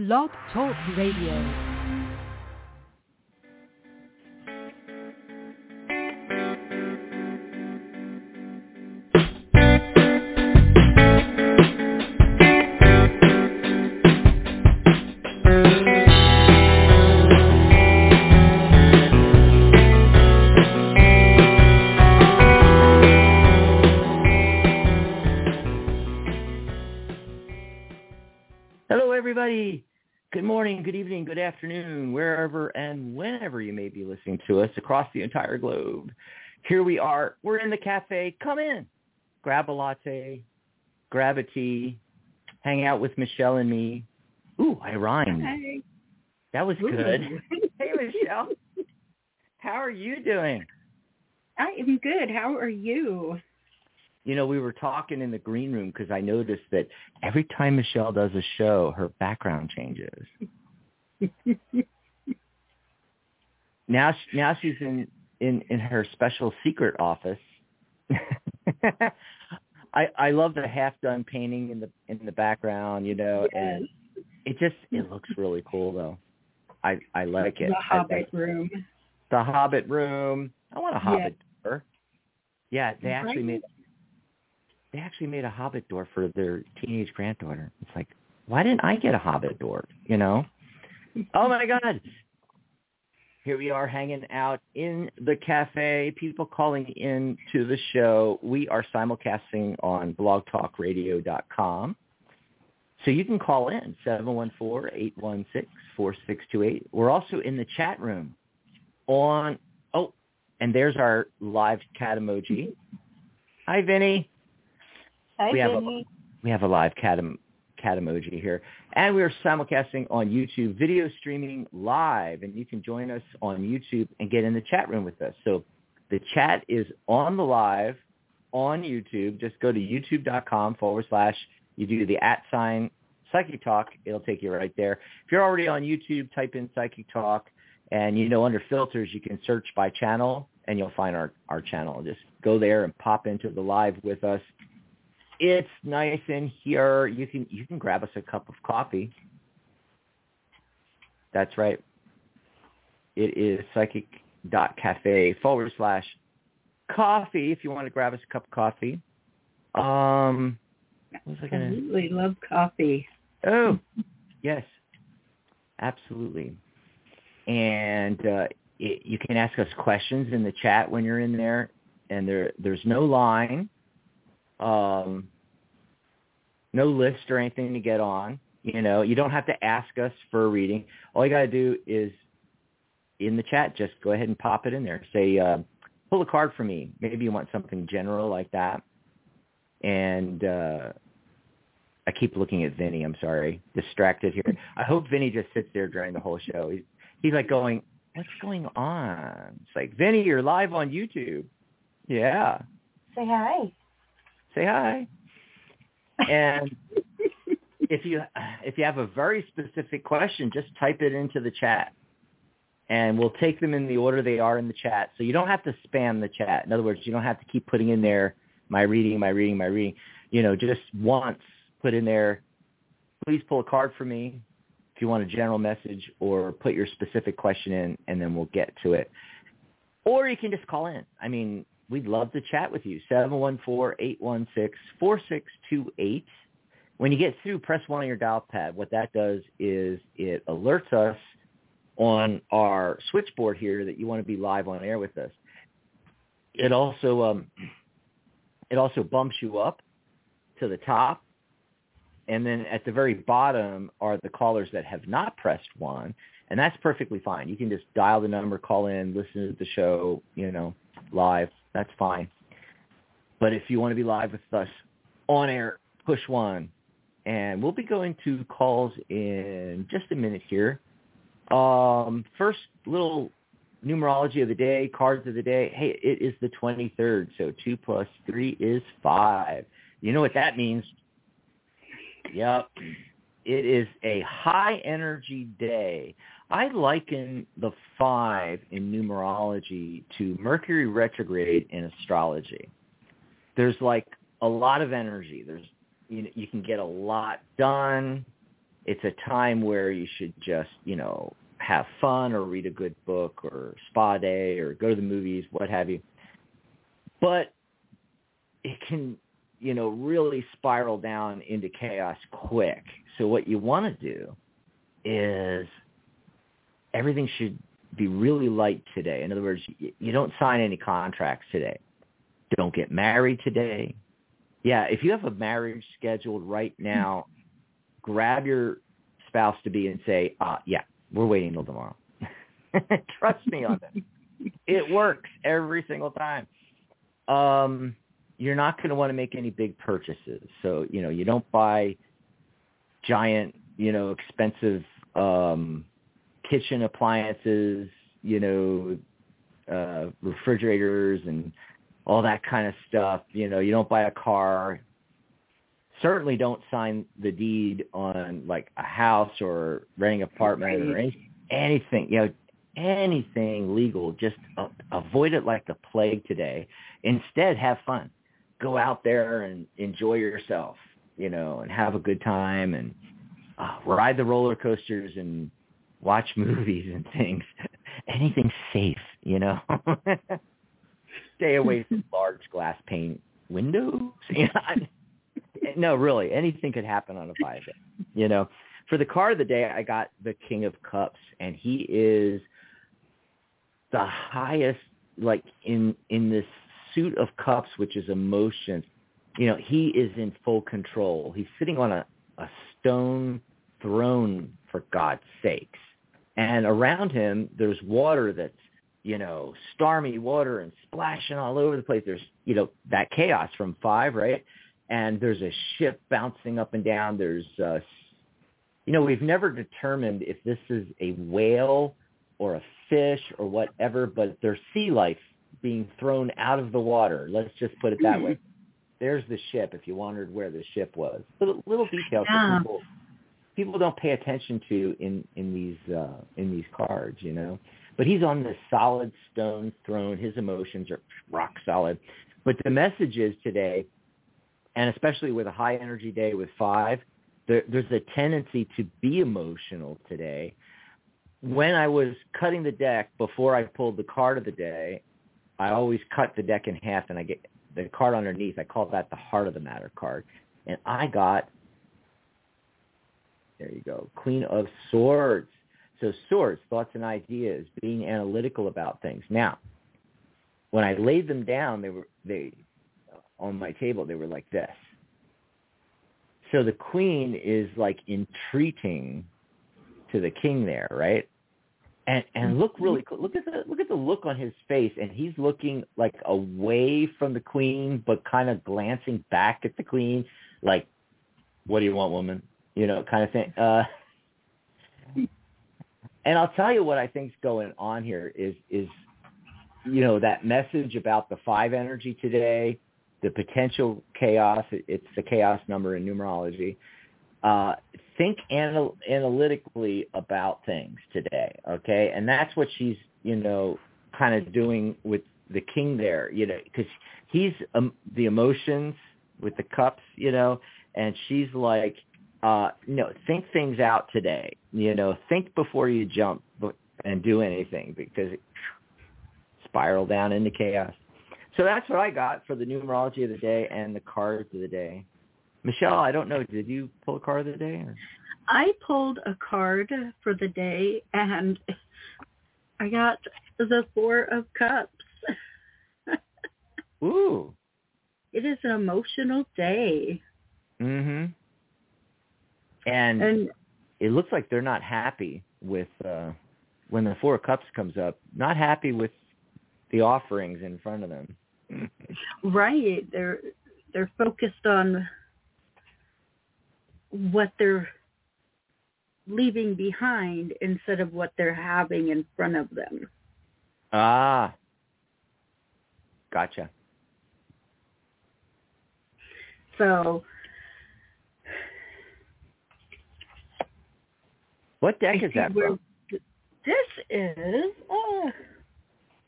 Blog Talk Radio. Good afternoon, wherever and whenever you may be listening to us across the entire globe. Here we are. We're in the cafe. Come in. Grab a latte, grab a tea, hang out with Michelle and me. Ooh, I rhymed. Hi. That was good. hey, Michelle. How are you doing? I am good. How are you? You know, we were talking in the green room because I noticed that every time Michelle does a show, her background changes. now, sh- now she's in in in her special secret office. I I love the half done painting in the in the background, you know, and it just it looks really cool though. I I like it. The Hobbit like room. the Hobbit room. I want a Hobbit door. Yeah, they actually Right. made they actually made a Hobbit door for their teenage granddaughter. It's like, why didn't I get a Hobbit door? You know? Oh my God! Here we are hanging out in the cafe. People calling in to the show. We are simulcasting on blogtalkradio.com. So you can call in, 714-816-4628. We're also in the chat room on, oh, and there's our live cat emoji. Hi, Vinny. Hi, We have a- Vinny. We have a live cat, cat emoji here. And we are simulcasting on YouTube, video streaming live. And you can join us on YouTube and get in the chat room with us. So the chat is on the live on YouTube. Just go to youtube.com forward slash, you do the at sign Psychic Talk. It'll take you right there. If you're already on YouTube, type in Psychic Talk. And, you know, under filters, you can search by channel and you'll find our, our channel. Just go there and pop into the live with us it's nice in here. You can you can grab us a cup of coffee. That's right. It is psychic.cafe forward slash coffee if you want to grab us a cup of coffee. Um, I gonna? Absolutely love coffee. Oh, yes, absolutely. And uh, it, you can ask us questions in the chat when you're in there, and there there's no line, um, no list or anything to get on. You know, you don't have to ask us for a reading. All you got to do is in the chat, just go ahead and pop it in there. Say, uh, pull a card for me. Maybe you want something general like that. And uh, I keep looking at Vinny. I'm sorry, distracted here. I hope Vinny just sits there during the whole show. He's he's like going, "What's going on?" It's like Vinny, you're live on YouTube. Yeah, Say hi. say hi. And if you if you have a very specific question, just type it into the chat, and we'll take them in the order they are in the chat. So you don't have to spam the chat. In other words, you don't have to keep putting in there my reading, my reading, my reading. You know, just once put in there. Please pull a card for me if you want a general message, or put your specific question in, and then we'll get to it. Or you can just call in. I mean, we'd love to chat with you. 714-816-4628. When you get through, press one on your dial pad. What that does is it alerts us on our switchboard here that you want to be live on air with us. It also um, it also bumps you up to the top, and then at the very bottom are the callers that have not pressed one, and that's perfectly fine. You can just dial the number, call in, listen to the show, you know, live. That's fine. But if you want to be live with us on air, push one. And we'll be going to calls in just a minute here. Um, first little numerology of the day, cards of the day. Hey, it is the 23rd, so 2 plus 3 is 5. You know what that means? Yep. It is a high energy day. I liken the 5 in numerology to Mercury retrograde in astrology. There's like a lot of energy. There's you, know, you can get a lot done. It's a time where you should just, you know, have fun or read a good book or spa day or go to the movies, what have you. But it can, you know, really spiral down into chaos quick. So what you want to do is everything should be really light today. In other words, you don't sign any contracts today. Don't get married today. Yeah, if you have a marriage scheduled right now, grab your spouse to be and say, uh, yeah, we're waiting till tomorrow. Trust me on this. It works every single time. Um, you're not going to want to make any big purchases. So, you know, you don't buy giant, you know, expensive um, kitchen appliances, you know, uh, refrigerators and all that kind of stuff. You know, you don't buy a car. Certainly don't sign the deed on like a house or renting apartment or any, anything. You know, anything legal. Just uh, avoid it like the plague today. Instead, have fun. Go out there and enjoy yourself. You know, and have a good time and uh, ride the roller coasters and watch movies and things. Anything safe, you know. Stay away from large glass pane windows. You know, no, really, anything could happen on a five day. You know, for the car of the day, I got the King of Cups, and he is the highest, like in in this suit of cups, which is emotion. You know, he is in full control. He's sitting on a a stone throne, for God's sakes and around him there's water that's you know stormy water and splashing all over the place. There's you know that chaos from five right? And there's a ship bouncing up and down. There's uh you know we've never determined if this is a whale or a fish or whatever but there's sea life being thrown out of the water. Let's just put it that way. There's the ship if you wondered where the ship was. Little little details yeah. for people people don't pay attention to in in these uh, in these cards, you know. But he's on this solid stone throne. His emotions are rock solid. But the message is today, and especially with a high energy day with five, there, there's a tendency to be emotional today. When I was cutting the deck before I pulled the card of the day, I always cut the deck in half and I get the card underneath. I call that the heart of the matter card. And I got there you go. Queen of Swords. So swords, thoughts and ideas, being analytical about things. Now, when I laid them down, they were they on my table. They were like this. So the queen is like entreating to the king there, right? And and mm-hmm. look really look at the look at the look on his face, and he's looking like away from the queen, but kind of glancing back at the queen, like, "What do you want, woman? You know, kind of thing. Uh, and I'll tell you what I think's going on here is is you know that message about the five energy today, the potential chaos. It's the chaos number in numerology. Uh, think anal- analytically about things today, okay? And that's what she's you know kind of doing with the king there, you know, because he's um, the emotions with the cups, you know, and she's like uh, know, think things out today. You know, think before you jump and do anything because it spiral down into chaos. So that's what I got for the numerology of the day and the cards of the day. Michelle, I don't know, did you pull a card of the day? Or? I pulled a card for the day and I got the Four of Cups. Ooh. It is an emotional day. Mhm and, and it looks like they're not happy with uh when the four cups comes up not happy with the offerings in front of them. Right. They're they're focused on what they're leaving behind instead of what they're having in front of them. Ah. Gotcha. So What deck is that from? This is uh,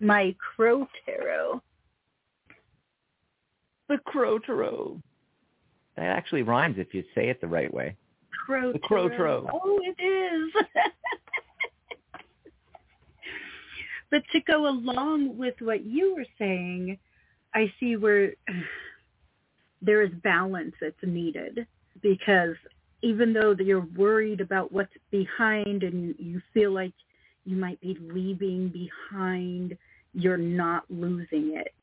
my Crow Tarot. The Crow Tarot. That actually rhymes if you say it the right way. crow. The crow tro. Oh, it is. but to go along with what you were saying, I see where there is balance that's needed because even though you're worried about what's behind and you feel like you might be leaving behind, you're not losing it.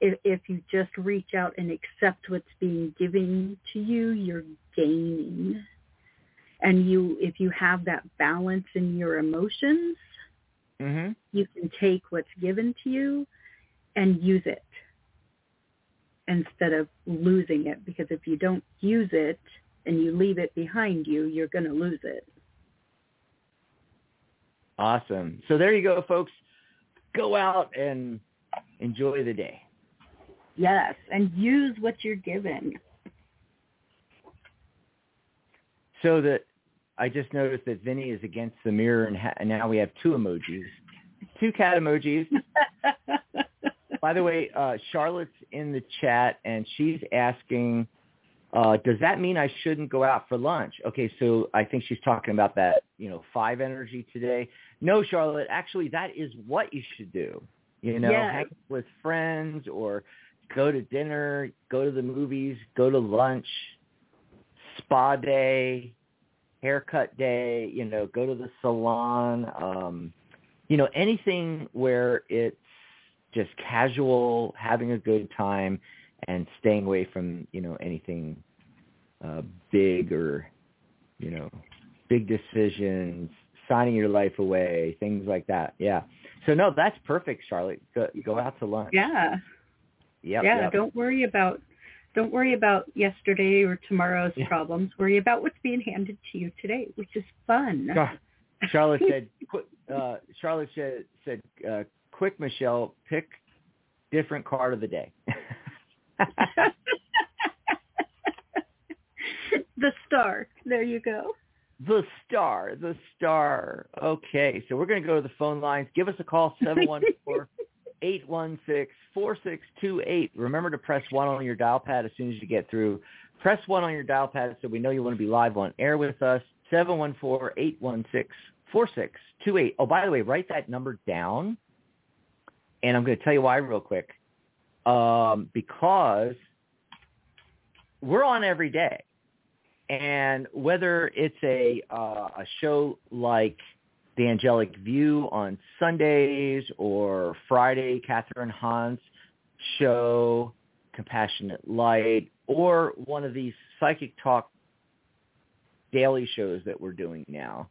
If, if you just reach out and accept what's being given to you, you're gaining. And you, if you have that balance in your emotions, Mhm. you can take what's given to you and use it instead of losing it. Because if you don't use it and you leave it behind you, you're going to lose it. Awesome. So there you go, folks. Go out and enjoy the day. Yes, and use what you're given. So that I just noticed that Vinny is against the mirror, and, ha- and now we have two emojis, two cat emojis. By the way, uh, Charlotte's in the chat, and she's asking, uh, does that mean I shouldn't go out for lunch? Okay, so I think she's talking about that, you know, five energy today. No, Charlotte, actually, that is what you should do. You know, hang with friends or go to dinner, go to the movies, go to lunch, spa day, haircut day, you know, go to the salon, um, you know, anything where it's just casual, having a good time and staying away from, you know, anything uh big or, you know, big decisions, signing your life away, things like that. Yeah. So no, that's perfect, Charlotte. Go, go out to lunch. Yeah. Yep, yeah, yep. don't worry about don't worry about yesterday or tomorrow's Yeah. problems. Worry about what's being handed to you today, which is fun. Char- Charlotte said, uh, Charlotte said, said uh, quick, Michelle, pick different card of the day. the star. There you go. the star, the star. Okay, so we're going to go to the phone lines. Give us a call, 714-816-4628. Remember to press 1 on your dial pad as soon as you get through. Press 1 on your dial pad so we know you want to be live on air with us, 714-816-4628. Oh, by the way, write that number down, and I'm going to tell you why real quick. Um, because we're on every day and whether it's a uh, a show like the Angelic View on Sundays or Friday, Catherine Hahn's show, Compassionate Light, or one of these psychic talk daily shows that we're doing now,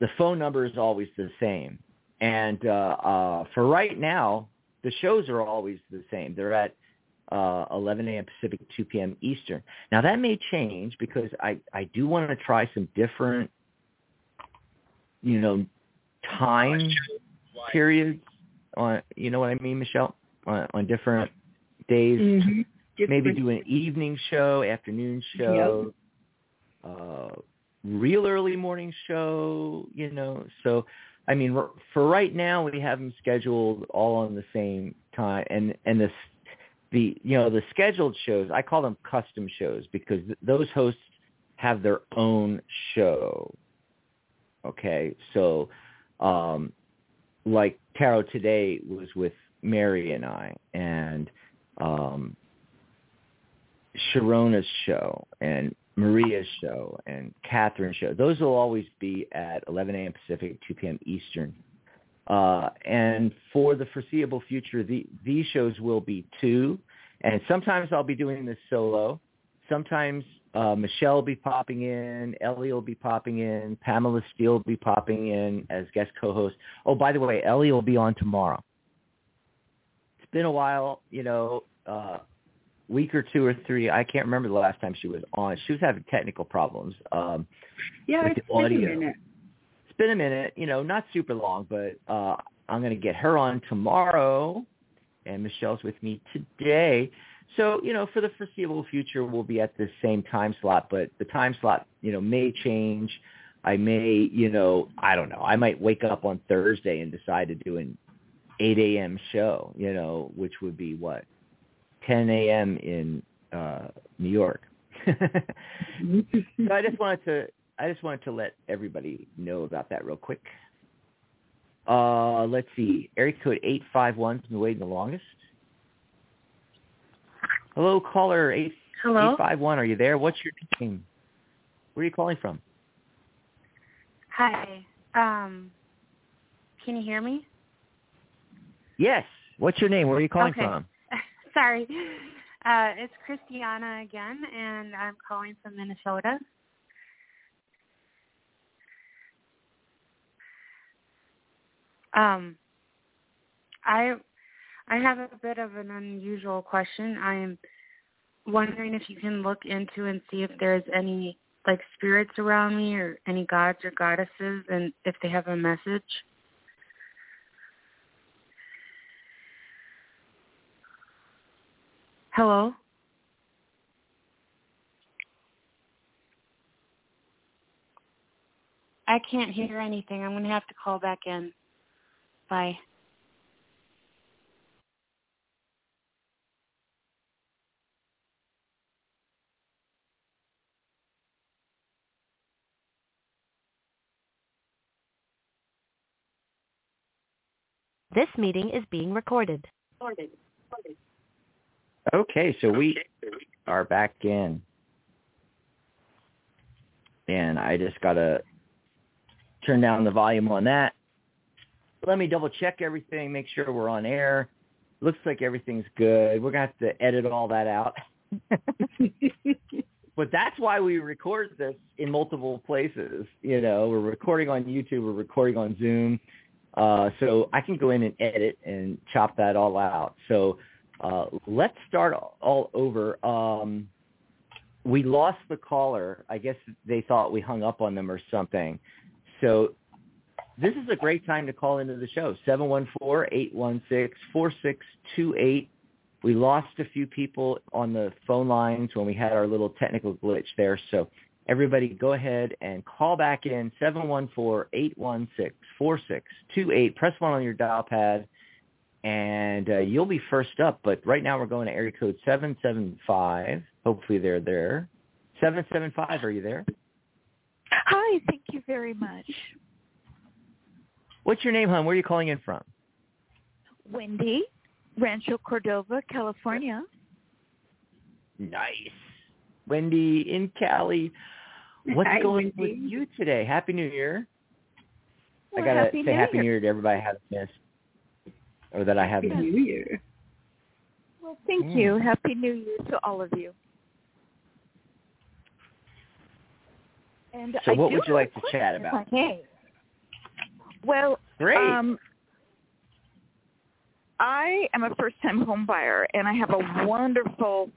the phone number is always the same. And uh, uh, for right now, the shows are always the same. They're at uh, 11 a.m. Pacific, 2 p.m. Eastern. Now that may change because I, I do want to try some different, you know, time periods on, you know what I mean, Michelle, on, on different days. Mhm. Maybe do an evening show, afternoon show, uh, real early morning show, you know. So, I mean, for right now, we have them scheduled all on the same time, and and this the you know the scheduled shows I call them custom shows because th- those hosts have their own show. Okay, so um, like Tarot today was with Mary and I, and um, Sharona's show and Maria's show and Catherine's show. Those will always be at 11 a.m. Pacific, 2 p.m. Eastern. Uh, and for the foreseeable future, the, these shows will be two. And sometimes I'll be doing this solo. Sometimes uh, Michelle will be popping in. Ellie will be popping in. Pamela Steele will be popping in as guest co-host. Oh, by the way, Ellie will be on tomorrow. It's been a while, you know, uh, week or two or three. I can't remember the last time she was on. She was having technical problems. Um, yeah, with it's the been a minute. it's been a minute, you know, not super long, but uh, I'm going to get her on tomorrow, and Michelle's with me today. So, you know, for the foreseeable future, we'll be at the same time slot, but the time slot, you know, may change. I may, you know, I don't know. I might wake up on Thursday and decide to do an 8 a.m. show, you know, which would be what, 10 a.m. in uh, New York. so I just wanted to I just wanted to let everybody know about that real quick. Uh, let's see. Area code eight five one's been waiting the longest. Hello, caller eight Hello. eight five one. Are you there? What's your name? Where are you calling from? Hi. Um, can you hear me? Yes. What's your name? Where are you calling Okay. from? Sorry. Uh, it's Christiana again, and I'm calling from Minnesota. Um, I I have a bit of an unusual question. I am wondering if you can look into and see if there's any like spirits around me or any gods or goddesses and if they have a message. Hello? I can't hear anything. I'm going to have to call back in. Bye. This meeting is being recorded. Okay, so we are back in. And I just got to turn down the volume on that. Let me double check everything, make sure we're on air. Looks like everything's good. We're going to have to edit all that out. but that's why we record this in multiple places. You know, we're recording on YouTube, we're recording on Zoom. Uh, so I can go in and edit and chop that all out. So uh, let's start all over. Um, we lost the caller. I guess they thought we hung up on them or something. So this is a great time to call into the show, 714-816-4628. We lost a few people on the phone lines when we had our little technical glitch there. So everybody go ahead and call back in, 714-816-4628. Press 1 on your dial pad and uh, you'll be first up. But right now we're going to area code 775. Hopefully they're there. 775, are you there? Hi, thank you very much. What's your name, hon? Where are you calling in from? Wendy, Rancho Cordova, California. Nice. Wendy in Cali. What's Hi, going Wendy. with you today? Happy New Year. Well, I gotta Happy say New Happy Year. New Year to everybody I haven't missed, or that I have Happy missed. New Year. Well, thank Mm. you. Happy New Year to all of you. And So I what would you like to chat about? Okay. Well, Great. um, I am a first-time home buyer, and I have a wonderful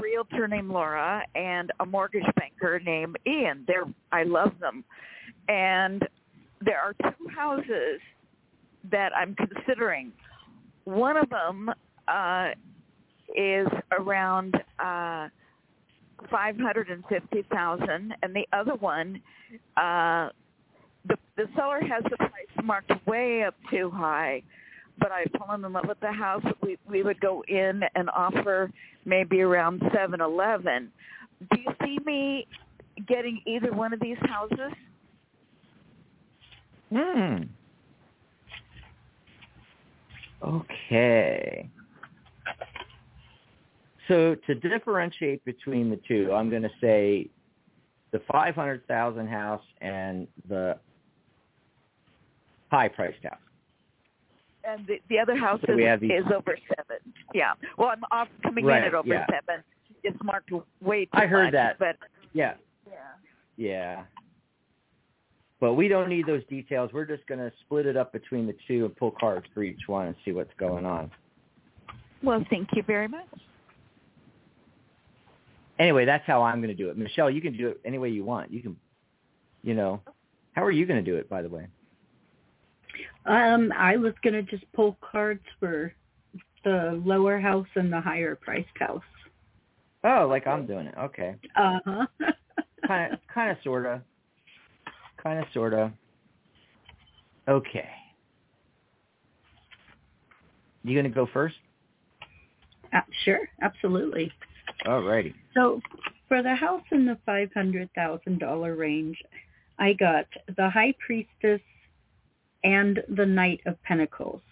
realtor named Laura and a mortgage banker named Ian. They're I love them, and there are two houses that I'm considering. One of them uh, is around uh, five hundred and the other one, uh, the the seller has the price marked way up too high. But I've fallen in love with the house. We we would go in and offer maybe around seven eleven. Do you see me getting either one of these houses? Hmm. Okay. So to differentiate between the two, I'm going to say the 500,000 house and the high priced house. And the, the other house So is, we have these- is over seven. Yeah. Well, I'm off coming Right, in at over yeah. seven. It's marked way too I heard much, that. But Yeah. yeah. Yeah. But we don't need those details. We're just going to split it up between the two and pull cards for each one and see what's going on. Well, thank you very much. Anyway, that's how I'm going to do it. Michelle, you can do it any way you want. You can, you know, how are you going to do it, by the way? Um, I was gonna just pull cards for the lower house and the higher priced house. Oh, like I'm doing it. Okay. Uh huh. Kind of, kind of, sorta. Kind of, sorta. Okay. You going to go first? Uh, sure, absolutely. Alrighty. So for the house in the five hundred thousand dollar range, I got the High Priestess and the Knight of Pentacles.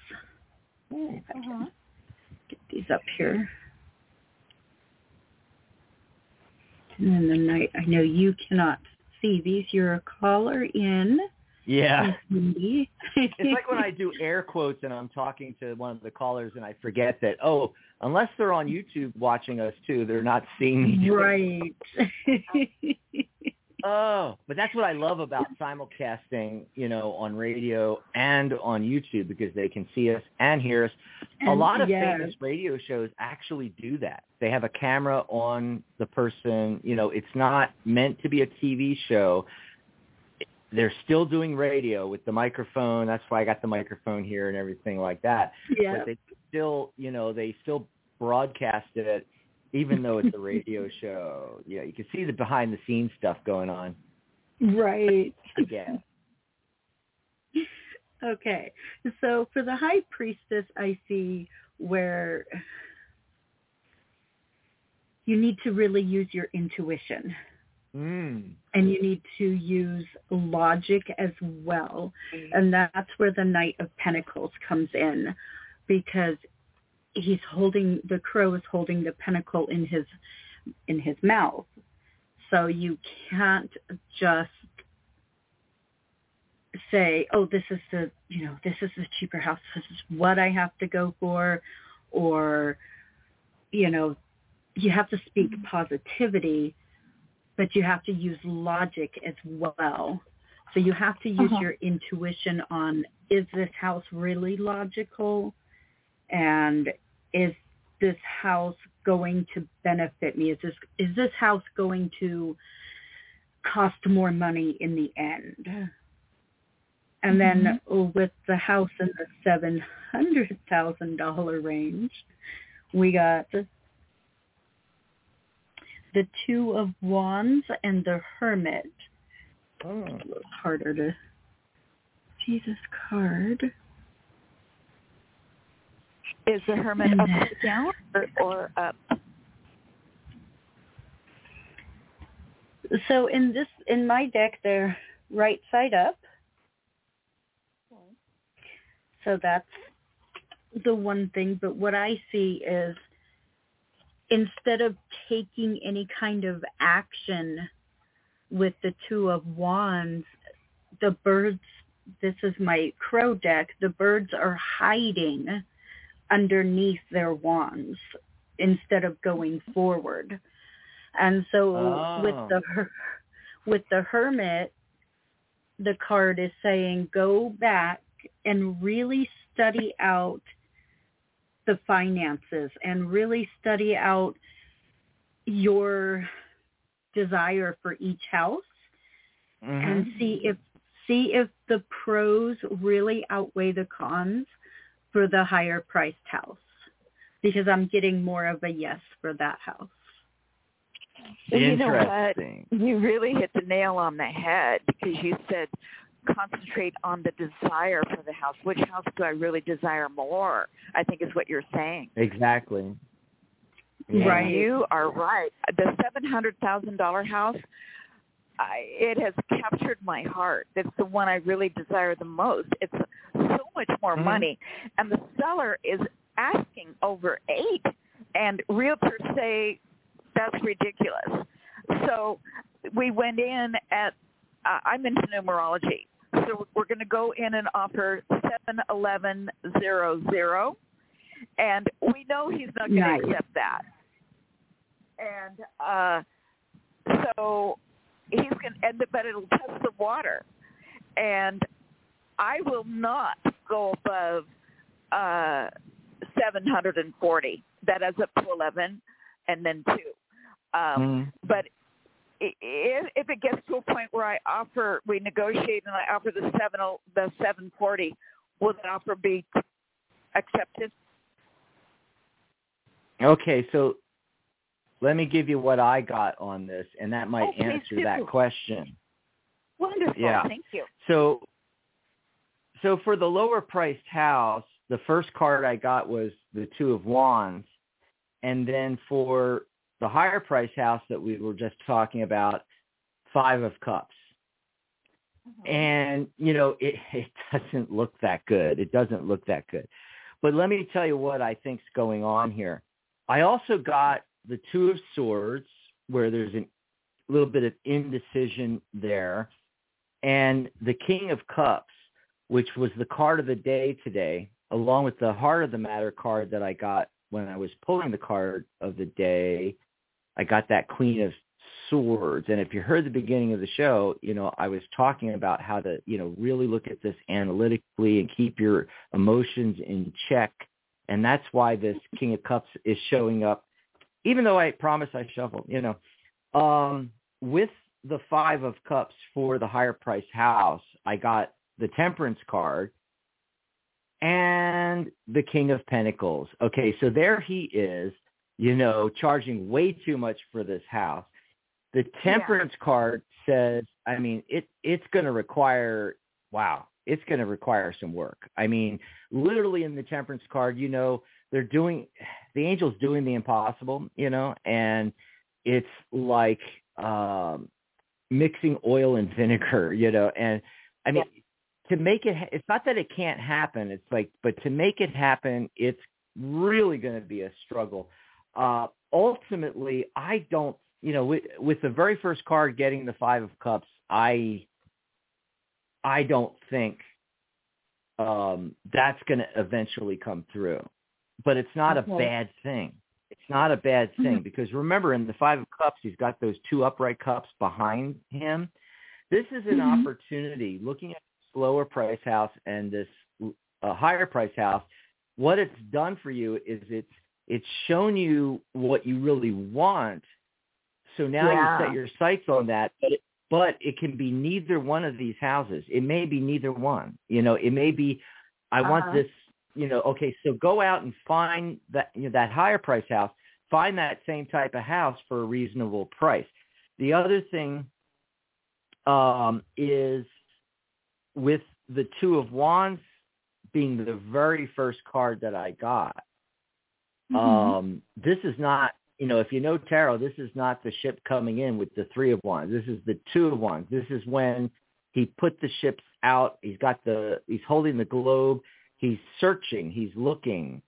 Can get these up here. And then the Knight. I know you cannot see these. You're a caller in. Yeah. It's like when I do air quotes and I'm talking to one of the callers and I forget that, oh, unless they're on YouTube watching us too, they're not seeing me. right. Oh, but that's what I love about simulcasting, you know, on radio and on YouTube because they can see us and hear us. a lot of yes. famous radio shows actually do that. They have a camera on the person. You know, it's not meant to be a TV show. They're still doing radio with the microphone. That's why I got the microphone here and everything like that. yeah. But they still, you know, they still broadcast it even though it's a radio show. Yeah, you can see the behind the scenes stuff going on. Right. Guess. Okay. So for the high priestess, I see where you need to really use your intuition Mm. and you need to use logic as well. And that's where the Knight of Pentacles comes in because he's holding the crow is holding the pentacle in his in his mouth. So you can't just say, "Oh, this is the, you know, this is the cheaper house. This is what I have to go for," or you know, you have to speak positivity, but you have to use logic as well. So you have to use Uh-huh. your intuition on is this house really logical and is this house going to benefit me? Is this is this house going to cost more money in the end? And then mm-hmm. with the house in the seven hundred thousand dollar range, we got the two of wands and the hermit. Oh. It's a little harder to see this card. Is the hermit up or down or, or up? So in this in my deck they're right side up. So that's the one thing. But what I see is instead of taking any kind of action with the two of wands, the birds this is my crow deck, the birds are hiding underneath their wands instead of going forward. And so with Oh. the with the hermit, the card is saying go back and really study out the finances and really study out your desire for each house Mhm. and see if see if the pros really outweigh the cons for the higher priced house because I'm getting more of a yes for that house. You know what? Interesting. You really hit the nail on the head because you said concentrate on the desire for the house. Which house do I really desire more? I think is what you're saying. Exactly. Right. You are right. The seven hundred thousand dollar house, I, it has captured my heart. It's the one I really desire the most. It's so much more Mhm. money, and the seller is asking over eight, and realtors say that's ridiculous. So we went in at. Uh, I'm into numerology, so we're going to go in and offer seven eleven zero zero, and we know he's not going Nice. to accept that. And uh, so he's going to end up, but it'll test the water. And I will not go above uh, 740. That adds up to 11 and then 2. Um, Mhm. but if, if it gets to a point where I offer, we negotiate and I offer the seven, the seven forty, will that offer be accepted? Okay, so let me give you what I got on this, and that might Oh, answer that question. Wonderful, Yeah. thank you. So, so for the lower priced house, the first card I got was the Two of Wands, and then for the higher priced house that we were just talking about, five of cups. Mm-hmm. And, you know, it, it doesn't look that good. It doesn't look that good. But let me tell you what I think's going on here. I also got the two of swords where there's a little bit of indecision there and the king of cups, which was the card of the day today, along with the heart of the matter card that I got when I was pulling the card of the day. I got that queen of swords. And if you heard the beginning of the show, you know, I was talking about how to, you know, really look at this analytically and keep your emotions in check. And that's why this King of Cups is showing up, even though I promise I shuffled, you know. Um, with the Five of Cups for the higher price house, I got the Temperance card and the King of Pentacles. Okay, so there he is, you know, charging way too much for this house. The temperance yeah. card says, I mean, it it's going to require wow, it's going to require some work. I mean, literally in the temperance card, you know, they're doing the angels doing the impossible, you know, and it's like um mixing oil and vinegar, you know, and I mean yeah. To make it it's not that it can't happen, it's like but to make it happen, it's really going to be a struggle. Uh ultimately, I don't you know, with, with the very first card getting the five of cups, I I don't think um, that's going to eventually come through. But it's not okay. a bad thing. It's not a bad thing mm-hmm. because remember, in the five of cups, he's got those two upright cups behind him. This is an mm-hmm. opportunity. Looking at lower price house and this uh, higher price house, what it's done for you is it's it's shown you what you really want so now yeah. you set your sights on that, but it, but it can be neither one of these houses. It may be neither one. You know, it may be I uh-huh. want this, you know, okay, so go out and find that you know that higher price house, find that same type of house for a reasonable price. The other thing um is with the 2 of wands being the very first card that I got. Mm-hmm. Um this is not you know, if you know tarot, this is not the ship coming in with the three of wands. This is the two of wands. This is when he put the ships out. He's got the, he's holding the globe. He's searching. He's looking.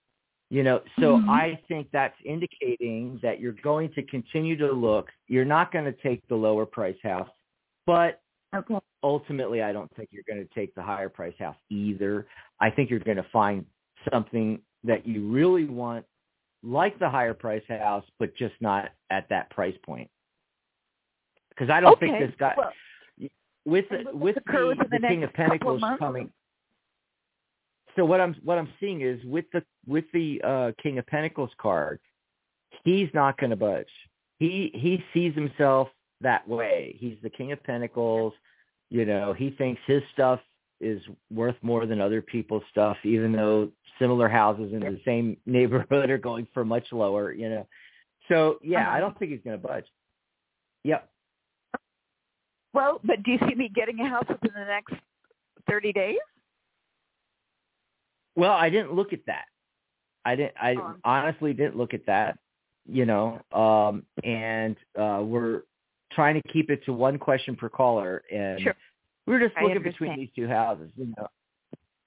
You know, so mm-hmm. I think that's indicating that you're going to continue to look. You're not going to take the lower price house, but okay. Ultimately, I don't think you're going to take the higher price house either. I think you're going to find something that you really want like the higher price house, but just not at that price point. Because I don't okay. think this guy well, with the, with the, the, the King of Pentacles of coming. So what I'm what I'm seeing is with the with the uh, King of Pentacles card, he's not going to budge. He he sees himself that way. He's the King of Pentacles. You know, he thinks his stuff is worth more than other people's stuff, even though similar houses in the same neighborhood are going for much lower, you know. So yeah, I don't think he's going to budge. Yep. Well, but do you see me getting a house within the next 30 days? Well, I didn't look at that. I didn't I oh. honestly didn't look at that, you know. Um and uh we're trying to keep it to one question per caller and sure. we were just looking between these two houses, you know.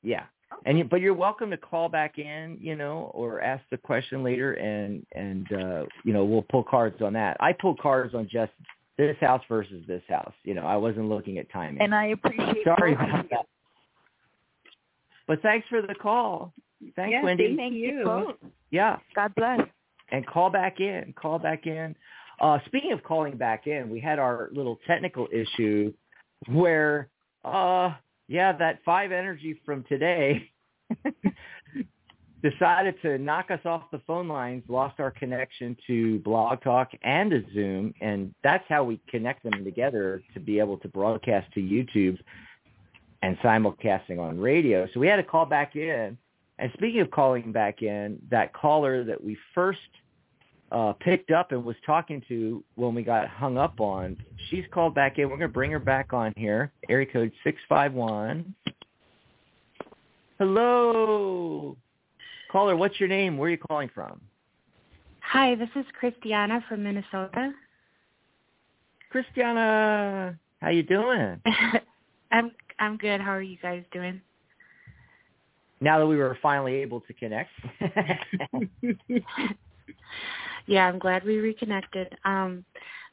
Yeah. And you, but you're welcome to call back in, you know, or ask the question later, and and uh, you know we'll pull cards on that. I pull cards on just this house versus this house. You know, I wasn't looking at timing. And I appreciate. Sorry about that. But thanks for the call. Thanks, yes, Wendy. Thank you. Yeah. God bless. And call back in. Call back in. Uh, speaking of calling back in, we had our little technical issue where uh yeah, that five energy from today decided to knock us off the phone lines, lost our connection to Blog Talk and to Zoom, and that's how we connect them together to be able to broadcast to YouTube and simulcasting on radio. So we had to call back in. And speaking of calling back in, that caller that we first uh, picked up and was talking to when we got hung up on. She's called back in. We're going to bring her back on here. Area code 651. Hello. Caller, what's your name? Where are you calling from? Hi, this is Christiana from Minnesota. Christiana, how you doing? I'm I'm good. How are you guys doing? Now that we were finally able to connect. yeah, I'm glad we reconnected. Um,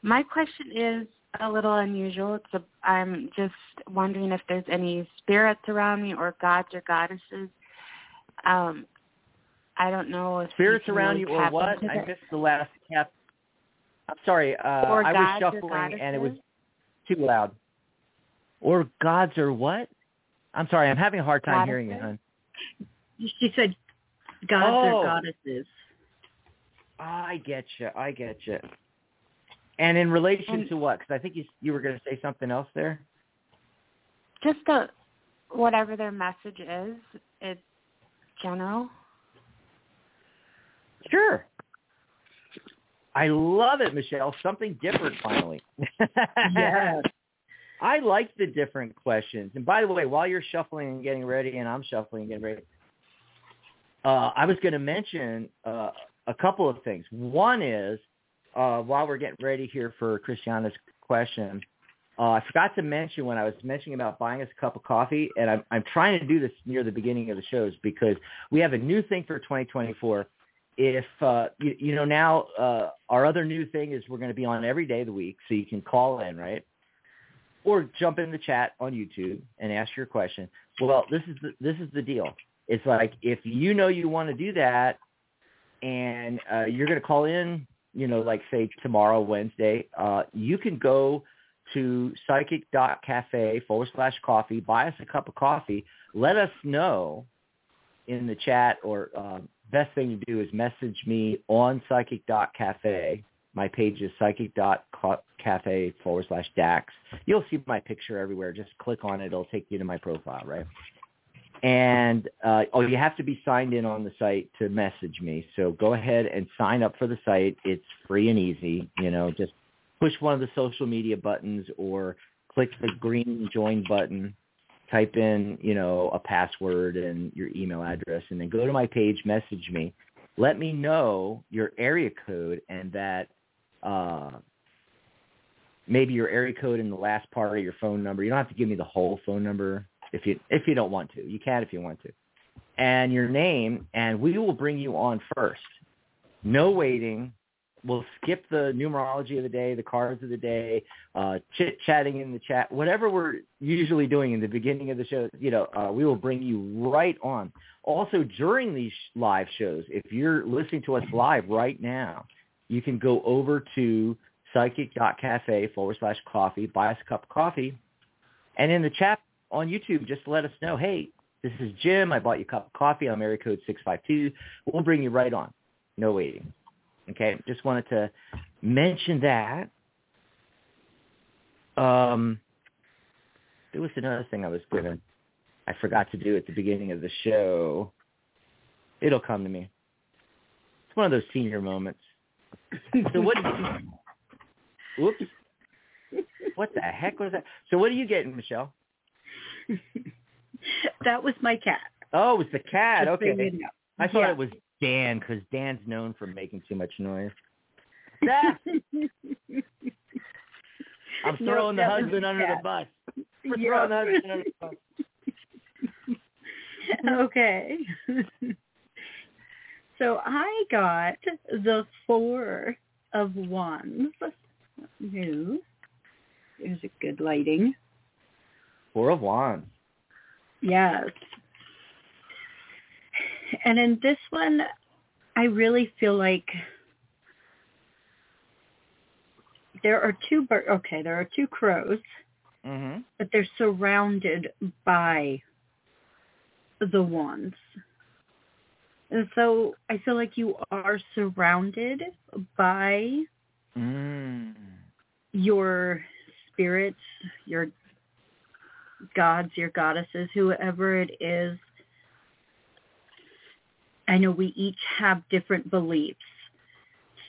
my question is a little unusual. It's a, I'm just wondering if there's any spirits around me or gods or goddesses. Um, I don't know if spirits you around really you or what? I missed the last cap. I'm sorry. Uh, Or I was gods or shuffling and it was too loud. Or gods or what? I'm sorry. I'm having a hard time hearing you, Goddesses? hon. She said gods Oh. or goddesses. I get you. I get you. And in relation And- to what? Because I think you you were going to say something else there. Just a, whatever their message is, it's general. Sure. I love it, Michelle. Something different finally. Yes. I like the different questions. And by the way, while you're shuffling and getting ready, and I'm shuffling and getting ready, uh, I was going to mention uh, a couple of things. One is, uh, while we're getting ready here for Christiana's question, uh, I forgot to mention when I was mentioning about buying us a cup of coffee, and I'm, I'm trying to do this near the beginning of the shows because we have a new thing for 2024. If uh, you, you know now, uh, our other new thing is we're going to be on every day of the week, so you can call in, right? or jump in the chat on YouTube and ask your question. Well, this is the, this is the deal. It's like if you know you want to do that, and uh, you're going to call in, you know, like say tomorrow, Wednesday, uh, you can go to psychic.cafe forward slash coffee, buy us a cup of coffee, let us know in the chat, or uh, best thing to do is message me on psychic.cafe. My page is psychic.cafe forward slash DAX. You'll see my picture everywhere. Just click on it. It'll take you to my profile, right? And uh, oh, you have to be signed in on the site to message me. So go ahead and sign up for the site. It's free and easy. You know, just push one of the social media buttons or click the green join button. Type in, you know, a password and your email address, and then go to my page. Message me. Let me know your area code and that uh, maybe your area code in the last part of your phone number. You don't have to give me the whole phone number if you if you don't want to. You can if you want to. And your name, and we will bring you on first. No waiting. We'll skip the numerology of the day, the cards of the day, uh, chit chatting in the chat, whatever we're usually doing in the beginning of the show. You know, uh, we will bring you right on. Also, during these live shows, if you're listening to us live right now, you can go over to psychic.cafe forward slash coffee, buy us a cup of coffee, and in the chat on YouTube, just let us know, hey, this is Jim. I bought you a cup of coffee. I'm area code 652. We'll bring you right on. No waiting. Okay, just wanted to mention that. Um, there was another thing I was given. I forgot to do at the beginning of the show. It'll come to me. It's one of those senior moments. So what? Whoops. What the heck was that? So what are you getting, Michelle? that was my cat. Oh, it was the cat. Just Okay. I thought Yeah. it was Dan because Dan's known for making too much noise. I'm No, throwing the husband the under the bus. We're Yeah. throwing the husband under the bus. okay. so I got the four of wands. New. There's a good lighting. Four of Wands. Yes. And in this one, I really feel like there are two okay, there are two crows, Mm-hmm. but they're surrounded by the wands. And so I feel like you are surrounded by Mm. your spirits, your gods, your goddesses, whoever it is. I know we each have different beliefs.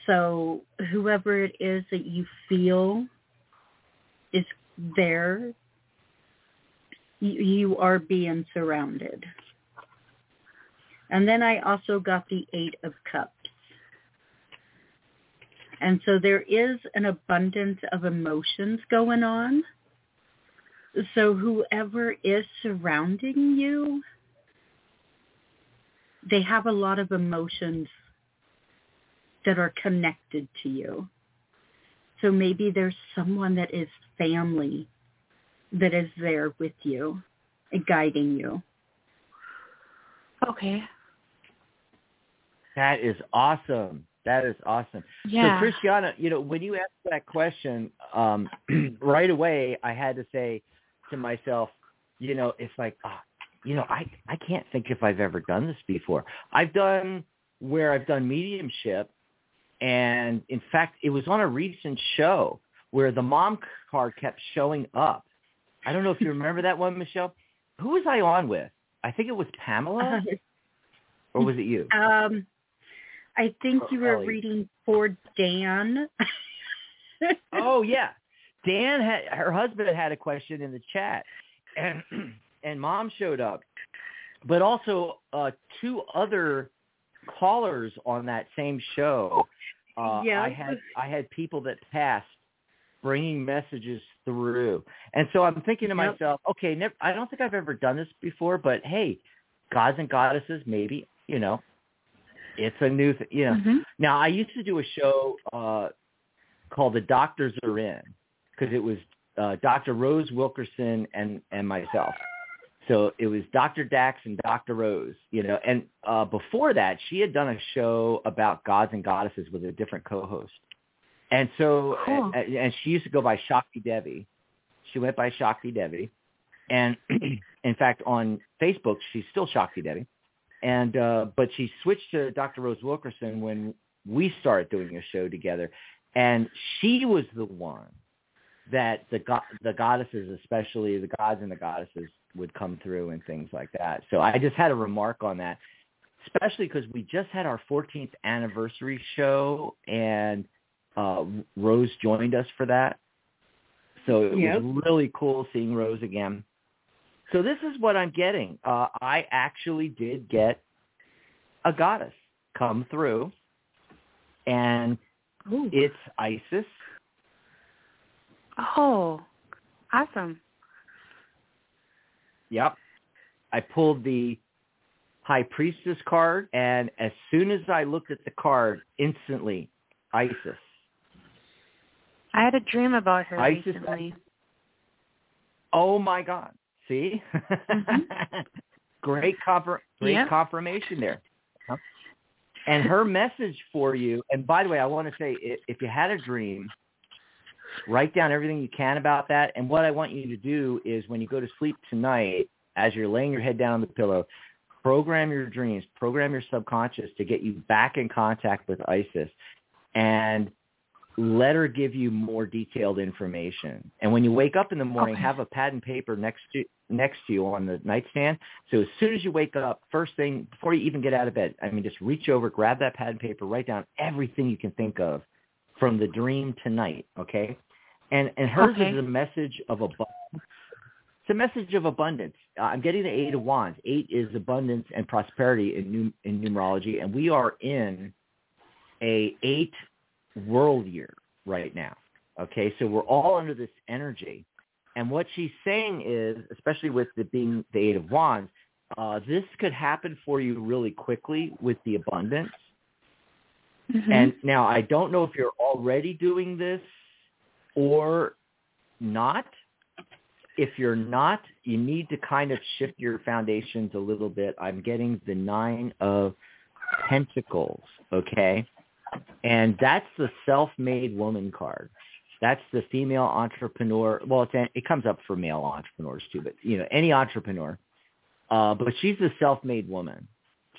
So whoever it is that you feel is there, you, are being surrounded. And then I also got the Eight of Cups. And so there is an abundance of emotions going on. So whoever is surrounding you, they have a lot of emotions that are connected to you. So maybe there's someone that is family that is there with you, guiding you. Okay. That is awesome. That is awesome. Yeah. So Christiana, you know, when you asked that question, um, right away I had to say to myself, you know, it's like, oh, you know, I I can't think if I've ever done this before. I've done where I've done mediumship, and in fact, it was on a recent show where the mom card kept showing up. I don't know if you remember that one, Michelle. Who was I on with? I think it was Pamela, or was it you? Um, I think you were Ellie. reading for Dan. oh yeah, Dan had her husband had a question in the chat, and and mom showed up, but also uh, two other callers on that same show. Uh, Yeah. I had I had people that passed bringing messages through, and so I'm thinking to Yep. myself, okay, never, I don't think I've ever done this before, but hey, gods and goddesses, maybe you know, it's a new thing, you know. Mhm. Now, I used to do a show uh, called "The Doctors Are In" because it was uh, Dr. Rose Wilkerson and and myself. So it was Dr. Dax and Dr. Rose, you know. And uh, before that, she had done a show about gods and goddesses with a different co-host. And so, Cool. and, and she used to go by Shakti Devi. She went by Shakti Devi, and in fact, on Facebook, she's still Shakti Devi and uh but she switched to Dr. Rose Wilkerson when we started doing a show together and she was the one that the go- the goddesses especially the gods and the goddesses would come through and things like that so I just had a remark on that especially because we just had our 14th anniversary show and uh Rose joined us for that so it Yep. was really cool seeing Rose again so this is what I'm getting. Uh, I actually did get a goddess come through, and Ooh. it's Isis. Oh, awesome. Yep. I pulled the High Priestess card, and as soon as I looked at the card, instantly, Isis. I had a dream about her Isis- recently. Oh my God! See, mm-hmm. great confir- great Yep. confirmation there. And her message for you. And by the way, I want to say, if you had a dream, write down everything you can about that. And what I want you to do is, when you go to sleep tonight, as you're laying your head down on the pillow, program your dreams, program your subconscious to get you back in contact with Isis, and let her give you more detailed information. And when you wake up in the morning, Okay. have a pad and paper next to next to you on the nightstand. So as soon as you wake up, first thing before you even get out of bed, I mean, just reach over, grab that pad and paper, write down everything you can think of from the dream tonight. Okay, and and hers Okay. is a message of abundance. It's a message of abundance. Uh, I'm getting the eight of wands. Eight is abundance and prosperity in num- in numerology, and we are in a eight world year right now. Okay, so we're all under this energy. And what she's saying is, especially with it being the Eight of Wands, uh, this could happen for you really quickly with the abundance. Mhm. And now I don't know if you're already doing this or not. If you're not, you need to kind of shift your foundations a little bit. I'm getting the Nine of Pentacles, okay? And that's the self-made woman card. That's the female entrepreneur. Well, it's, it comes up for male entrepreneurs too, but you know, any entrepreneur. Uh, but she's a self-made woman.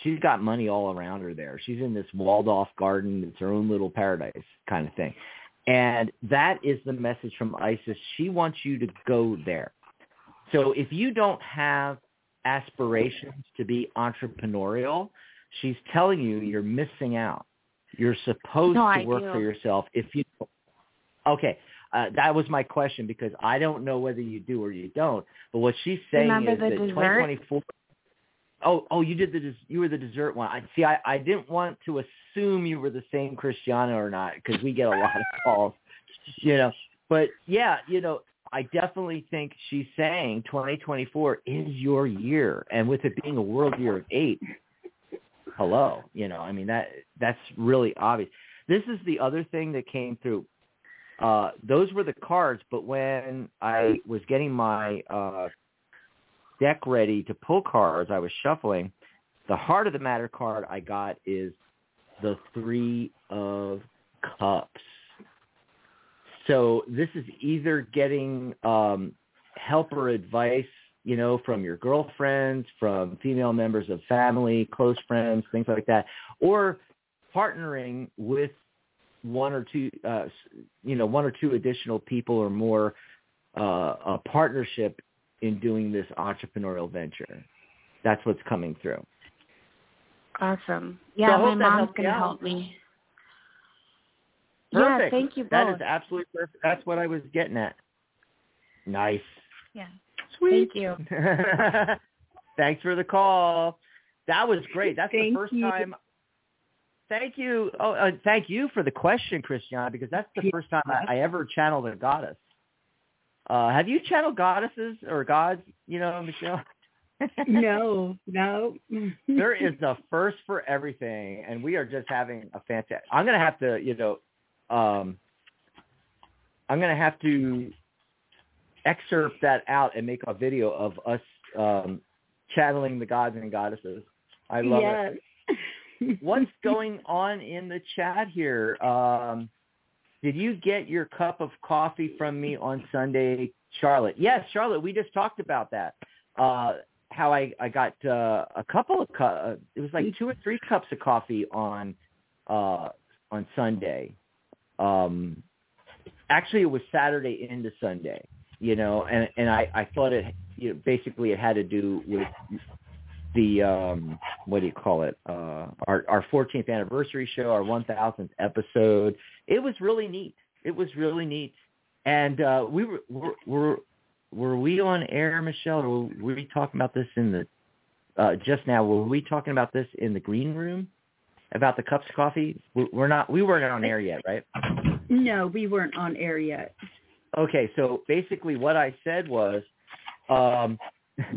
She's got money all around her there. She's in this walled-off garden. It's her own little paradise kind of thing. And that is the message from Isis. She wants you to go there. So if you don't have aspirations to be entrepreneurial, she's telling you you're missing out. You're supposed No, to work do. for yourself. If you okay, uh, that was my question because I don't know whether you do or you don't. But what she's saying Remember is that dessert? 2024. Oh, oh, you did the you were the dessert one. I see. I I didn't want to assume you were the same Christiana or not because we get a lot of calls, you know. But yeah, you know, I definitely think she's saying 2024 is your year, and with it being a world year of eight, hello, you know, I mean that that's really obvious. This is the other thing that came through. Uh, those were the cards, but when I was getting my uh, deck ready to pull cards, I was shuffling. The heart of the matter card I got is the three of cups. So this is either getting um, help or advice, you know, from your girlfriends, from female members of family, close friends, things like that, or partnering with one or two, uh, you know, one or two additional people or more, uh, a partnership in doing this entrepreneurial venture. That's what's coming through. Awesome. Yeah, I my hope that mom's gonna help me. Perfect. Yeah, thank you both. That is absolutely perfect. That's what I was getting at. Nice. Yeah. Sweet. Thank you. Thanks for the call. That was great. That's Thank the first you. time. Thank you. Oh, uh, thank you for the question, Christiana, because that's the Yeah. first time I, I ever channeled a goddess. Uh, have you channeled goddesses or gods? You know, Michelle. no, no. there is a first for everything, and we are just having a fantastic. I'm gonna have to, you know, um, I'm gonna have to excerpt that out and make a video of us um, channeling the gods and goddesses. I love it. yes. What's going on in the chat here? Um, did you get your cup of coffee from me on Sunday, Charlotte? Yes, Charlotte. We just talked about that. Uh, how I I got uh, a couple of cu- uh, it was like two or three cups of coffee on uh, on Sunday. Um, actually, it was Saturday into Sunday. You know, and and I I thought it you know, basically it had to do with the um what do you call it uh our our 14th anniversary show our 1000th episode. It was really neat. It was really neat. And uh we were were were, were we on air michelle or were we talking about this in the uh just now? Were we talking about this in the green room about the cups of coffee? We- we're not we weren't on air yet right? No, we weren't on air yet. Okay, so basically what I said was, um,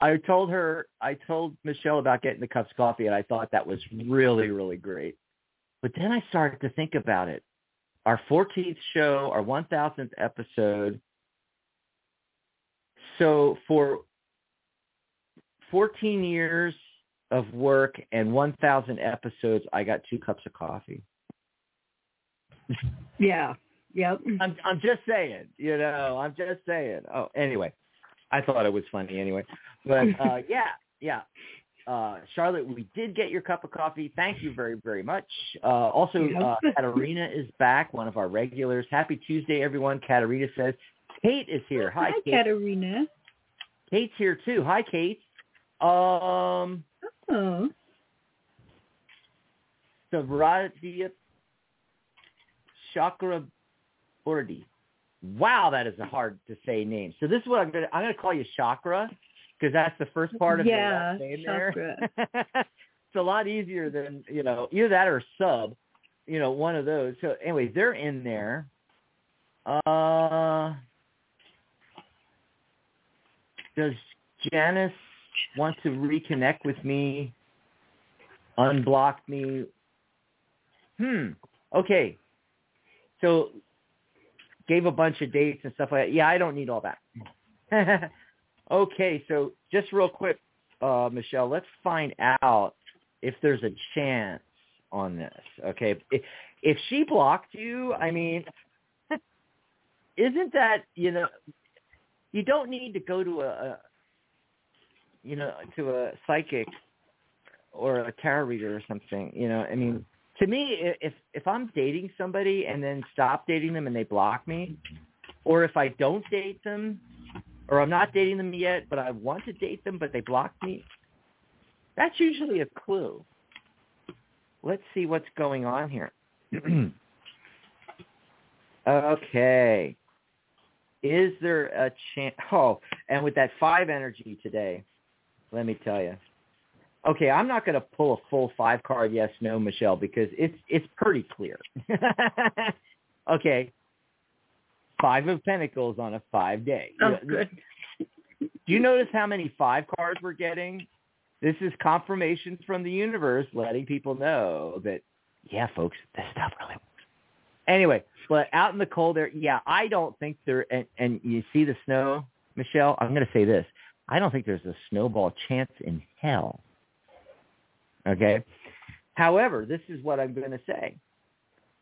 I told her, I told Michelle about getting the cups of coffee, and I thought that was really, really great. But then I started to think about it. Our 14th show, our 1000th episode. So for 14 years of work and 1,000 episodes, I got two cups of coffee. Yeah. Yep. I'm I'm just saying, you know, I'm just saying. Oh, anyway, I thought it was funny anyway. But uh yeah, yeah. Uh Charlotte, we did get your cup of coffee. Thank you very very much. Uh also uh Katarina is back, one of our regulars. Happy Tuesday everyone. Katarina says Kate is here. Hi, Hi, Kate. Katerina. Kate's here too. Hi Kate. Um Oh. Savradia Chakra Bordi. Wow, that is a hard to say name. So this is what I'm gonna I'm gonna call you Chakra because that's the first part of Yeah, your name there. It's a lot easier than you know either that or sub, you know one of those. So anyway, they're in there. Uh, does Janice want to reconnect with me? Unblock me? Hmm. Okay. So gave a bunch of dates and stuff like that. Yeah, I don't need all that. okay, so just real quick, uh, Michelle, let's find out if there's a chance on this. Okay, if, if she blocked you, I mean, isn't that you know, you don't need to go to a, a you know, to a psychic or a tarot reader or something. You know, I mean, to me, if if I'm dating somebody and then stop dating them and they block me, or if I don't date them, or I'm not dating them yet, but I want to date them but they block me, that's usually a clue. Let's see what's going on here. okay. Is there a chance? Oh, And with that five energy today, let me tell you. Okay, I'm not going to pull a full five card yes no Michelle because it's it's pretty clear. okay, five of Pentacles on a five day. Oh, good. Do you notice how many five cards we're getting? This is confirmation from the universe letting people know that, yeah, folks, this stuff really works. Anyway, but out in the cold there, yeah, I don't think there, and, and you see the snow, Michelle, I'm going to say this. I don't think there's a snowball chance in hell. Okay? However, this is what I'm going to say.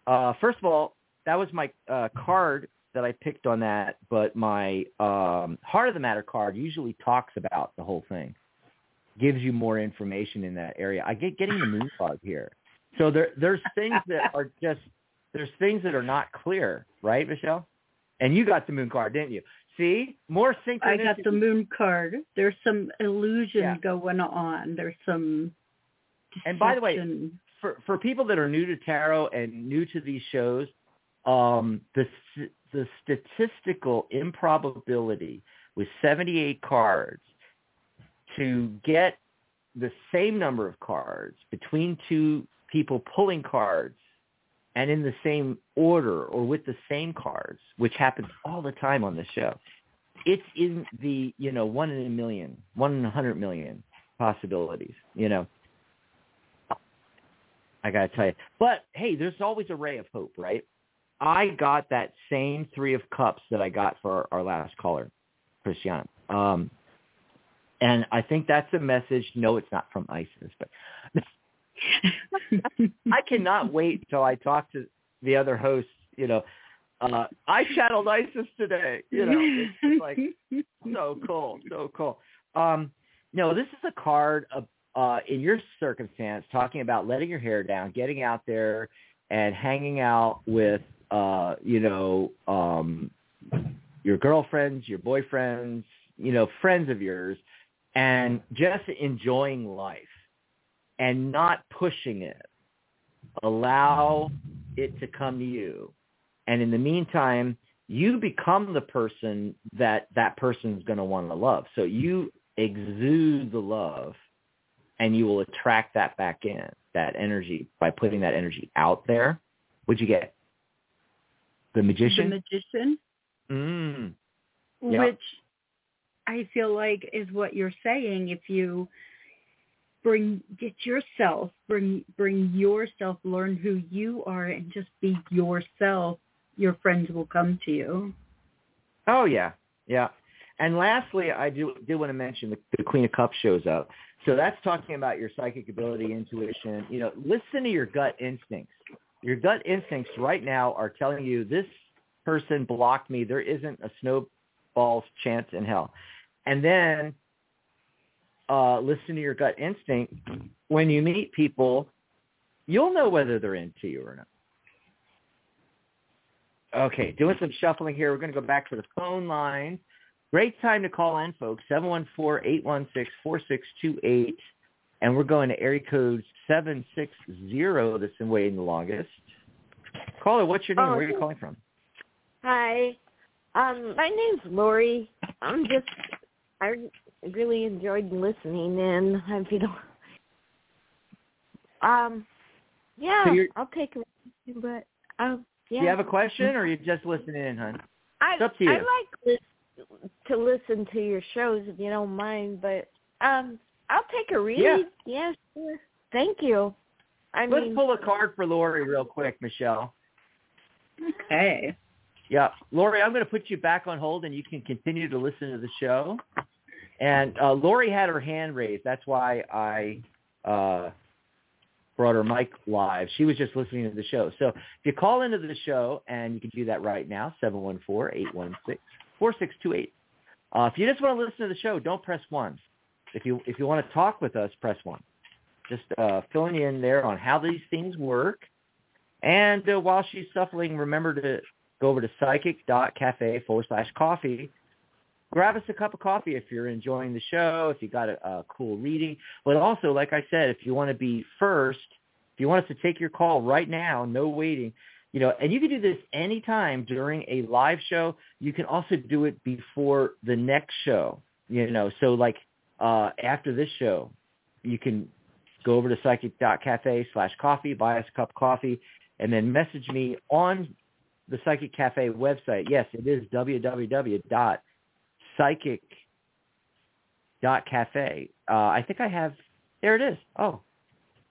Uh, first of all, that was my uh, card that I picked on that, but my um, Heart of the Matter card usually talks about the whole thing, gives you more information in that area. I get getting the moon card here. So there, there's things that are just, there's things that are not clear, right, Michelle? And you got the moon card, didn't you? See, more synchronicity. I got the moon card. There's some illusion Yeah. going on. There's some. And by the way, for for people that are new to tarot and new to these shows, um, the s- the statistical improbability with 78 cards to get the same number of cards between two people pulling cards and in the same order or with the same cards, which happens all the time on the show. It's in the, you know, one in a million, one in a hundred million possibilities, you know. I got to tell you. But hey, there's always a ray of hope, right? I got that same three of cups that I got for our, last caller, Christian. Um, and I think that's a message. No, it's not from Isis, but I cannot wait till I talk to the other hosts. You know, uh, I shadowed Isis today. You know, it's like so cool, so cool. Um, no, this is a card of, uh, in your circumstance talking about letting your hair down, getting out there, and hanging out with, uh, you know, um, your girlfriends, your boyfriends, you know, friends of yours, and just enjoying life and not pushing it. Allow it to come to you. And in the meantime, you become the person that that person's going to want to love. So you exude the love and you will attract that back in, that energy by putting that energy out there. What'd you get? The Magician? the magician? magician, mm. Yeah. which I feel like is what you're saying. If you bring get yourself, bring bring yourself, learn who you are, and just be yourself, your friends will come to you. Oh yeah, yeah. And lastly, I do do want to mention the, the Queen of Cups shows up. So that's talking about your psychic ability, intuition. You know, listen to your gut instincts. Your gut instincts right now are telling you this person blocked me. There isn't a snowball's chance in hell. And then uh, listen to your gut instinct. When you meet people, you'll know whether they're into you or not. Okay, doing some shuffling here. We're going to go back to the phone line. Great time to call in, folks. 714-816-4628. And we're going to area code 760 that's been waiting the longest. Caller, what's your name? Oh, Where are you calling from? Hi. Um, my name's Lori. I'm just I really enjoyed listening in. I feel um yeah, So I'll take a but um yeah. Do you have a question or are you just listening in, hon? I, it's up to you. I like to listen to your shows if you don't mind, but um I'll take a read. Yeah. Yeah, sure. Thank you. I Let's mean pull a card for Lori real quick, Michelle. Okay. Yeah. Lori, I'm going to put you back on hold and you can continue to listen to the show. And uh, Lori had her hand raised. That's why I uh, brought her mic live. She was just listening to the show. So if you call into the show, and you can do that right now, 714-816-4628. Uh, if you just want to listen to the show, don't press 1. If you if you want to talk with us, press 1. Just uh, filling you in there on how these things work. And uh, while she's shuffling, remember to go over to psychic.cafe forward slash coffee. Grab us a cup of coffee if you're enjoying the show, if you got a, a cool reading. But also, like I said, if you want to be first, if you want us to take your call right now, no waiting, You know, and you can do this anytime during a live show. You can also do it before the next show. You know, so like uh, after this show, you can go over to psychic.cafe slash coffee, buy us a cup of coffee, and then message me on the Psychic Cafe website. Yes, it is www.psychic.cafe. Uh, I think I have, there it is. Oh,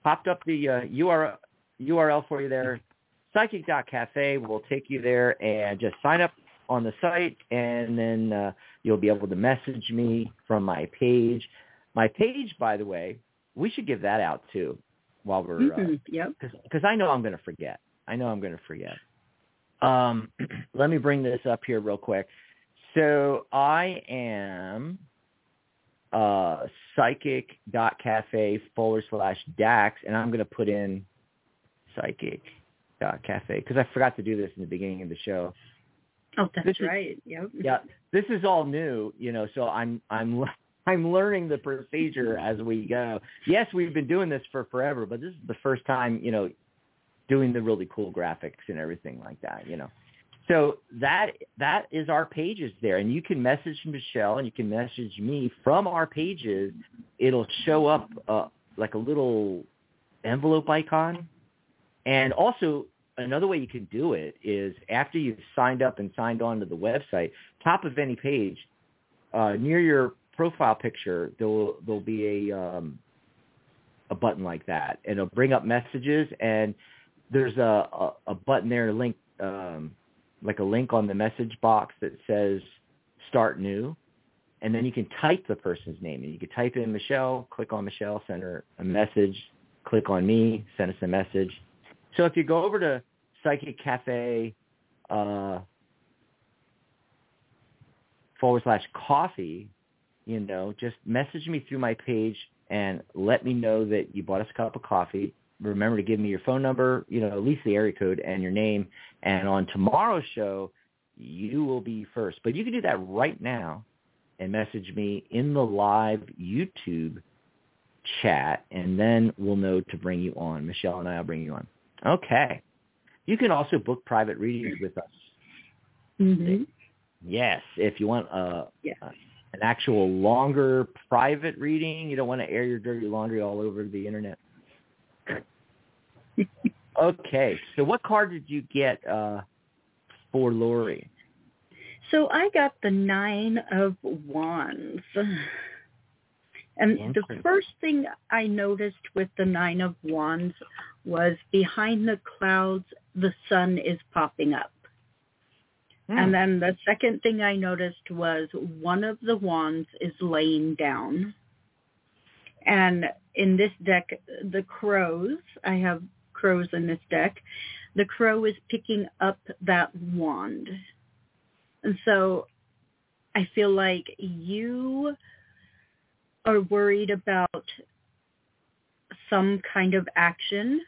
popped up the uh, URL, URL for you there. Psychic.cafe will take you there and just sign up on the site and then uh, you'll be able to message me from my page. My page, by the way, we should give that out too while we're mm-hmm. uh, yep. because I know I'm going to forget. I know I'm going to forget. Um, let me bring this up here real quick. So I am uh, psychic.cafe forward slash DAX, and I'm going to put in psychic.cafe because I forgot to do this in the beginning of the show. Oh, that's This is- right. Yep. Yeah, this is all new, you know, so I'm I'm I'm learning the procedure as we go. Yes, we've been doing this for forever, but this is the first time, you know, doing the really cool graphics and everything like that, you know. So that that is our pages there, and you can message Michelle and you can message me from our pages. It'll show up uh, like a little envelope icon, and also another way you can do it is after you've signed up and signed on to the website, top of any page, uh, near your profile picture, there'll there'll be a um, a button like that, and it'll bring up messages, and there's a a, a button there link um, like a link on the message box that says start new, and then you can type the person's name, and you can type in Michelle, click on Michelle, send her a message, click on me, send us a message. So if you go over to Psychic Cafe uh, forward slash coffee, you know, just message me through my page and let me know that you bought us a cup of coffee. Remember to give me your phone number, you know, at least the area code and your name. And on tomorrow's show, you will be first. But you can do that right now and message me in the live YouTube chat, and then we'll know to bring you on. Michelle and I will bring you on. Okay. You can also book private readings with us. Mm-hmm. Yes, if you want uh, Yeah. uh, an actual longer private reading, you don't want to air your dirty laundry all over the internet. okay, so what card did you get uh, for Lori? So I got the nine of wands. And the first thing I noticed with the nine of wands was behind the clouds, the sun is popping up. Hmm. And then the second thing I noticed was one of the wands is laying down. And in this deck, the crows, I have crows in this deck, the crow is picking up that wand. And so I feel like you are worried about some kind of action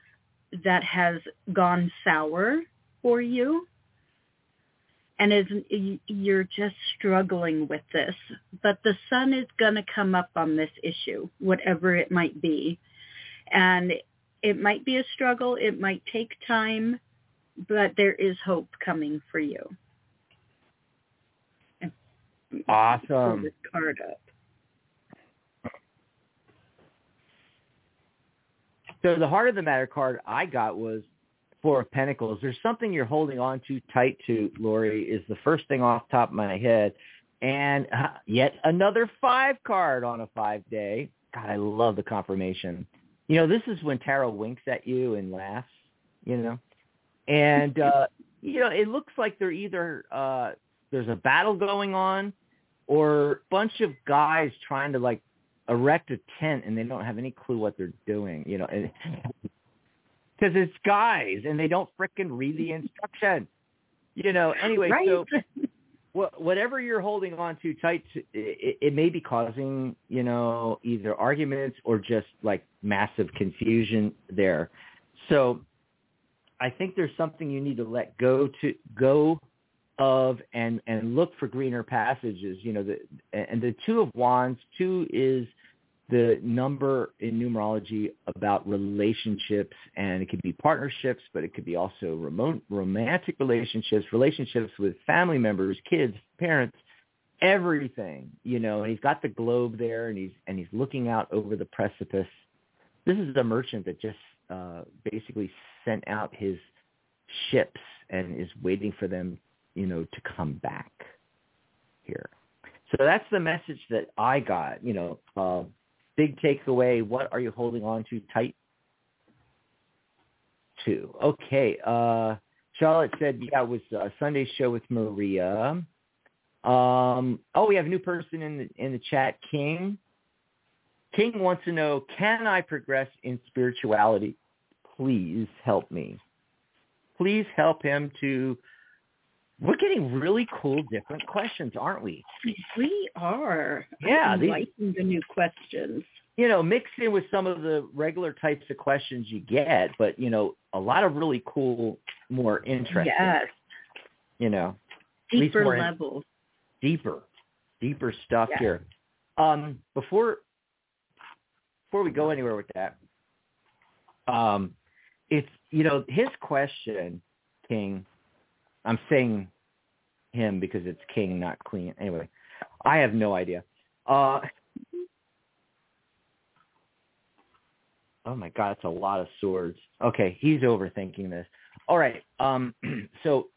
that has gone sour for you and is you're just struggling with this but the sun is going to come up on this issue whatever it might be. And it might be a struggle it might take time but there is hope coming for you. Awesome. card up So the heart of the matter card I got was Four of Pentacles. There's something you're holding on to tight to, Lori, is the first thing off top of my head. And uh, yet another five card on a five day. God, I love the confirmation. You know, this is when tarot winks at you and laughs, you know. And uh, you know, it looks like they're either uh there's a battle going on or bunch of guys trying to like erect a tent and they don't have any clue what they're doing, you know. Because it's guys and they don't frickin' read the instructions. You know, anyway, right so wha- whatever you're holding on to tight, to, it, it may be causing, you know, either arguments or just like massive confusion there. So I think there's something you need to let go to go of and and look for greener passages. You know, the and the two of wands, two is the number in numerology about relationships and it could be partnerships, but it could be also remote romantic relationships, relationships with family members, kids, parents, everything, you know, and he's got the globe there and he's and he's looking out over the precipice. This is a merchant that just uh basically sent out his ships and is waiting for them, you know, to come back here. So that's the message that I got, you know, uh big takeaway, what are you holding on to tight to? Okay. Uh, Charlotte said, yeah, it was a Sunday show with Maria. Um, oh, we have a new person in the, in the chat, King. King wants to know, can I progress in spirituality? Please help me. Please help him to we're getting really cool different questions, aren't we? We are. Yeah, I'm these- liking the new questions. You know, mixed in with some of the regular types of questions you get, but you know, a lot of really cool, more interesting. Yes, You know, deeper more in- levels. deeper, deeper stuff Yeah. here. Um, before before we go anywhere with that, um, it's you know his question, King. I'm saying him because it's King, not Queen. Anyway, I have no idea. Uh, oh my God, it's a lot of swords. Okay, he's overthinking this. All right. Um, so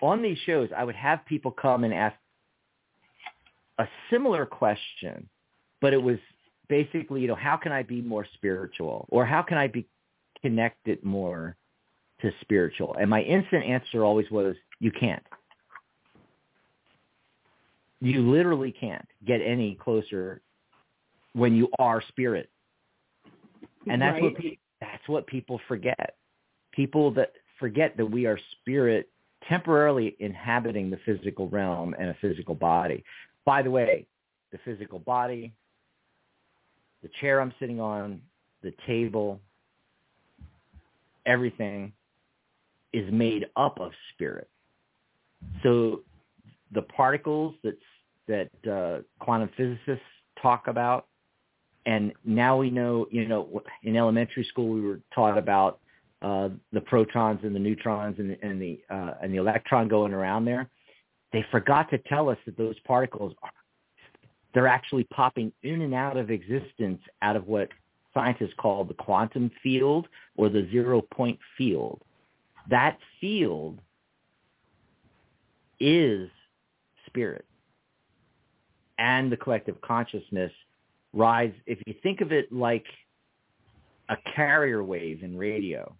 on these shows, I would have people come and ask a similar question, but it was basically, you know, how can I be more spiritual, or how can I be connected more to spiritual? And my instant answer always was, you can't. You literally can't get any closer when you are spirit. And that's what Right. pe- that's what people forget. People that forget that we are spirit temporarily inhabiting the physical realm and a physical body. By the way, the physical body, the chair I'm sitting on, the table, everything is made up of spirit. So the particles that that uh, quantum physicists talk about, and now we know, you know, in elementary school we were taught about uh, the protons and the neutrons and, and the uh, and the electron going around there. They forgot to tell us that those particles are they're actually popping in and out of existence out of what scientists call the quantum field or the zero point field. That field is spirit. And the collective consciousness rise if you think of it like a carrier wave in radio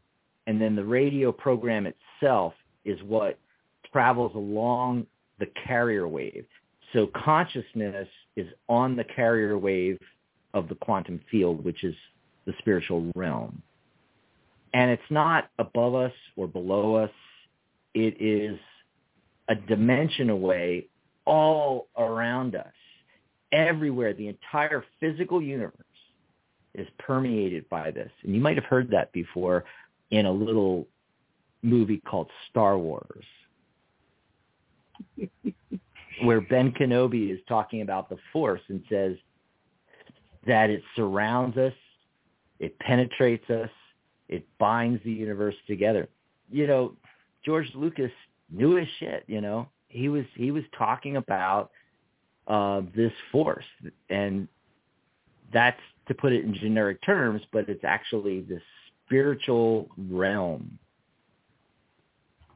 and then the radio program itself is what travels along the carrier wave. So consciousness is on the carrier wave of the quantum field which is the spiritual realm and it's not above us or below us. It is a dimension away all around us. Everywhere the entire physical universe is permeated by this. And you might have heard that before in a little movie called Star Wars where Ben Kenobi is talking about the force and says that it surrounds us it penetrates us it binds the universe together. You know George Lucas knew his shit you know. He was he was talking about uh, this force, and that's to put it in generic terms, but it's actually the spiritual realm,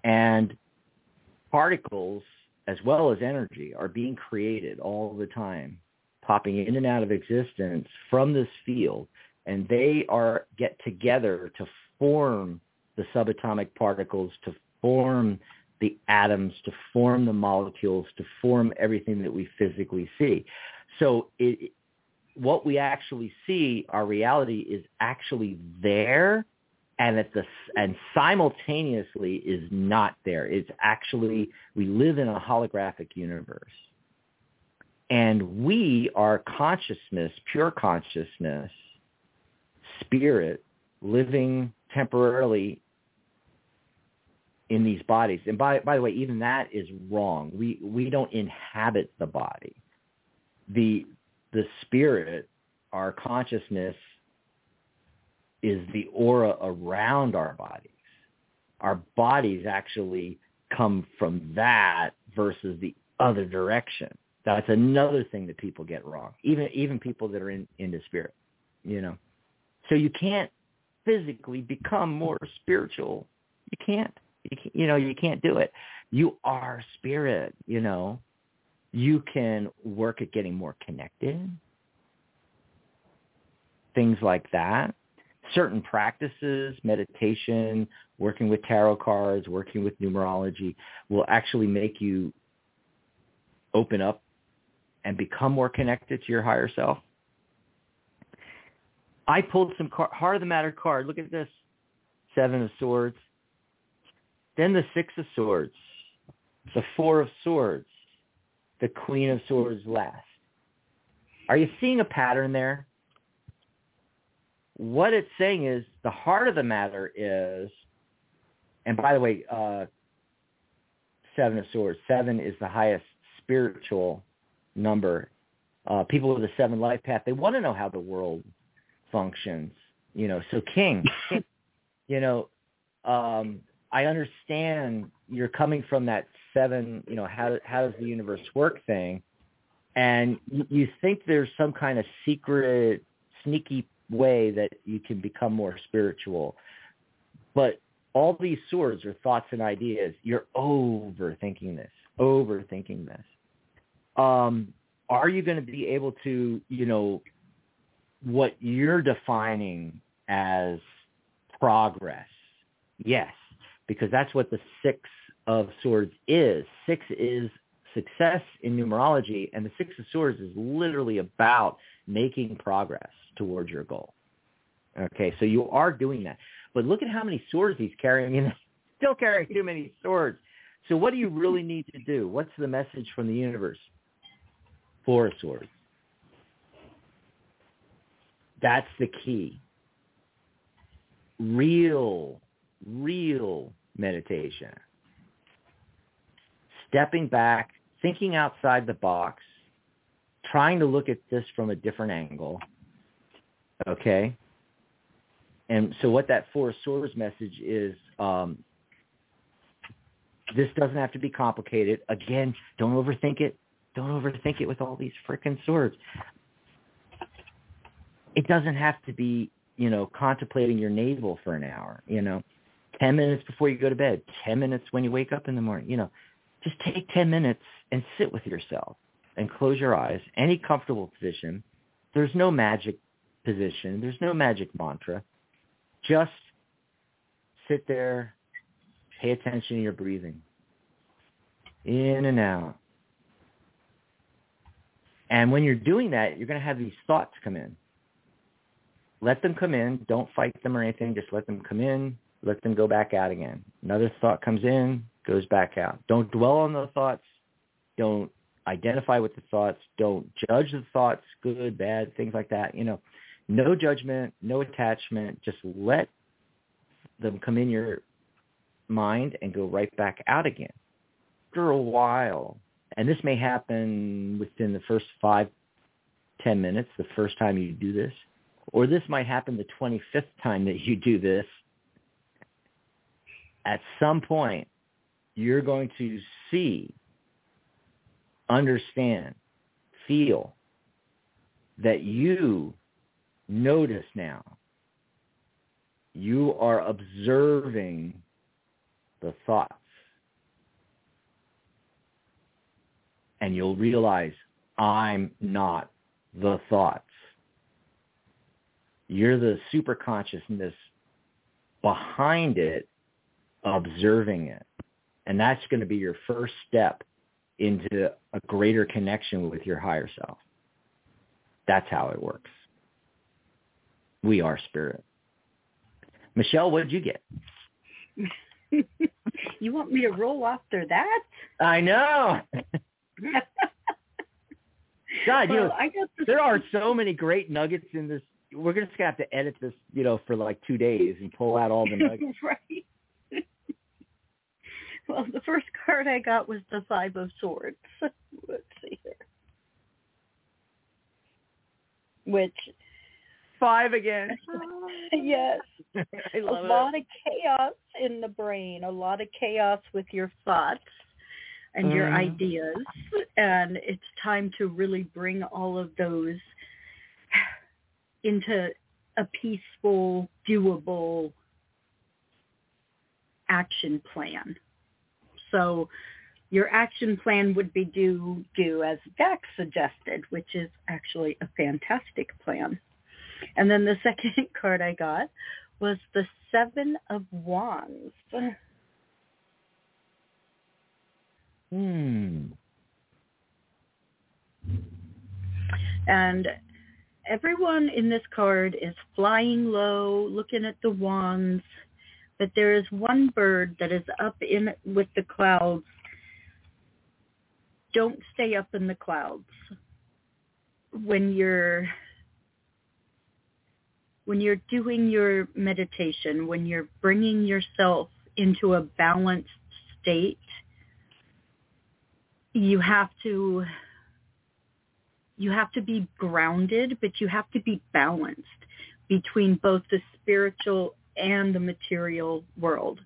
and particles as well as energy are being created all the time, popping in and out of existence from this field, and they are get together to form the subatomic particles to form the atoms to form the molecules to form everything that we physically see. So it, what we actually see our reality is actually there and at the and simultaneously is not there. It's actually we live in a holographic universe. And we are consciousness pure consciousness spirit living temporarily in these bodies. And by by the way, even that is wrong. We we don't inhabit the body. The the spirit our consciousness is the aura around our bodies. Our bodies actually come from that versus the other direction. That's another thing that people get wrong. Even even people that are in into spirit, you know. So you can't physically become more spiritual. You can't. You, can't, you know you can't do it. You are spirit. You know. You can work at getting more connected. Things like that certain practices, meditation, working with tarot cards, working with numerology will actually make you open up and become more connected to your higher self. I pulled some car- heart of the matter card. Look at this. Seven of swords. Then the six of swords. The four of swords. The queen of swords last. Are you seeing a pattern there? what it's saying is the heart of the matter is, and by the way, uh, seven of swords. Seven is the highest spiritual number. Uh, people with a seven life path, they want to know how the world functions. You know, so King, you know, um, I understand you're coming from that seven, you know, how how does the universe work thing, and you, you think there's some kind of secret, sneaky way that you can become more spiritual. But all these swords are thoughts and ideas. You're overthinking this, overthinking this. Um, are you going to be able to, you know, what you're defining as progress? Yes, because that's what the six of swords is. Six is success in numerology, and the six of swords is literally about making progress towards your goal. Okay, so you are doing that. But look at how many swords he's carrying and still carrying too many swords. So what do you really need to do? What's the message from the universe? Four swords. That's the key. Real, real meditation. Stepping back, thinking outside the box, trying to look at this from a different angle. Okay? And so what that Four Swords message is, um, this doesn't have to be complicated. Again, don't overthink it. Don't overthink it with all these freaking swords. It doesn't have to be, you know, contemplating your navel for an hour, you know, 10 minutes before you go to bed, 10 minutes when you wake up in the morning, you know, just take 10 minutes and sit with yourself and close your eyes, any comfortable position. There's no magic position. There's no magic mantra. Just sit there, pay attention to your breathing. In and out. And when you're doing that, you're going to have these thoughts come in. Let them come in. Don't fight them or anything. Just let them come in. Let them go back out again. Another thought comes in, goes back out. Don't dwell on the thoughts. Don't identify with the thoughts. Don't judge the thoughts, good, bad, things like that. You know, no judgment, no attachment. Just let them come in your mind and go right back out again after a while. And this may happen within the first five, ten minutes, the first time you do this. Or this might happen the 25th time that you do this. At some point, you're going to see understand, feel that you notice now. You are observing the thoughts. And you'll realize I'm not the thoughts. You're the super consciousness behind it, observing it. And that's going to be your first step into a greater connection with your higher self. That's how it works. We are spirit. Michelle, what did you get? you want me to roll after that? I know. God, well, you know, the there are so many great nuggets in this. We're just gonna have to edit this, you know, for like two days and pull out all the nuggets. right. Well, the first card I got was the Five of Swords. Let's see here. which five again. yes, I a love lot it. of chaos in the brain, a lot of chaos with your thoughts and your Mhm. ideas, and it's time to really bring all of those into a peaceful, doable action plan. So your action plan would be do do as Dax suggested, which is actually a fantastic plan. And then the second card I got was the Seven of Wands. Hmm. And everyone in this card is flying low, looking at the wands, but there is one bird that is up in with the clouds. Don't stay up in the clouds. When you're when you're doing your meditation, when you're bringing yourself into a balanced state, you have to you have to be grounded, but you have to be balanced between both the spiritual and the material world.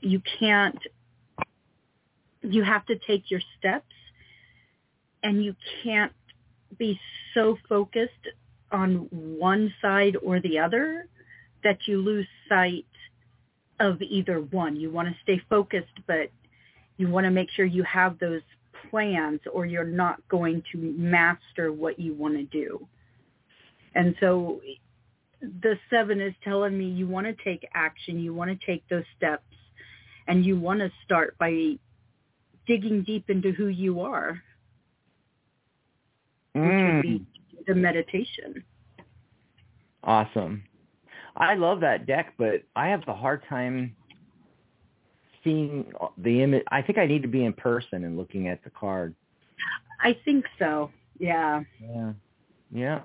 You can't you have to take your steps and you can't be so focused on one side or the other that you lose sight of either one. You want to stay focused, but you want to make sure you have those plans or you're not going to master what you want to do. And so the seven is telling me you want to take action, you want to take those steps, and you want to start by digging deep into who you are, which would be mm. the meditation. Awesome. I love that deck, but I have a hard time seeing the image. I think I need to be in person and looking at the card. I think so. Yeah. Yeah. Yeah.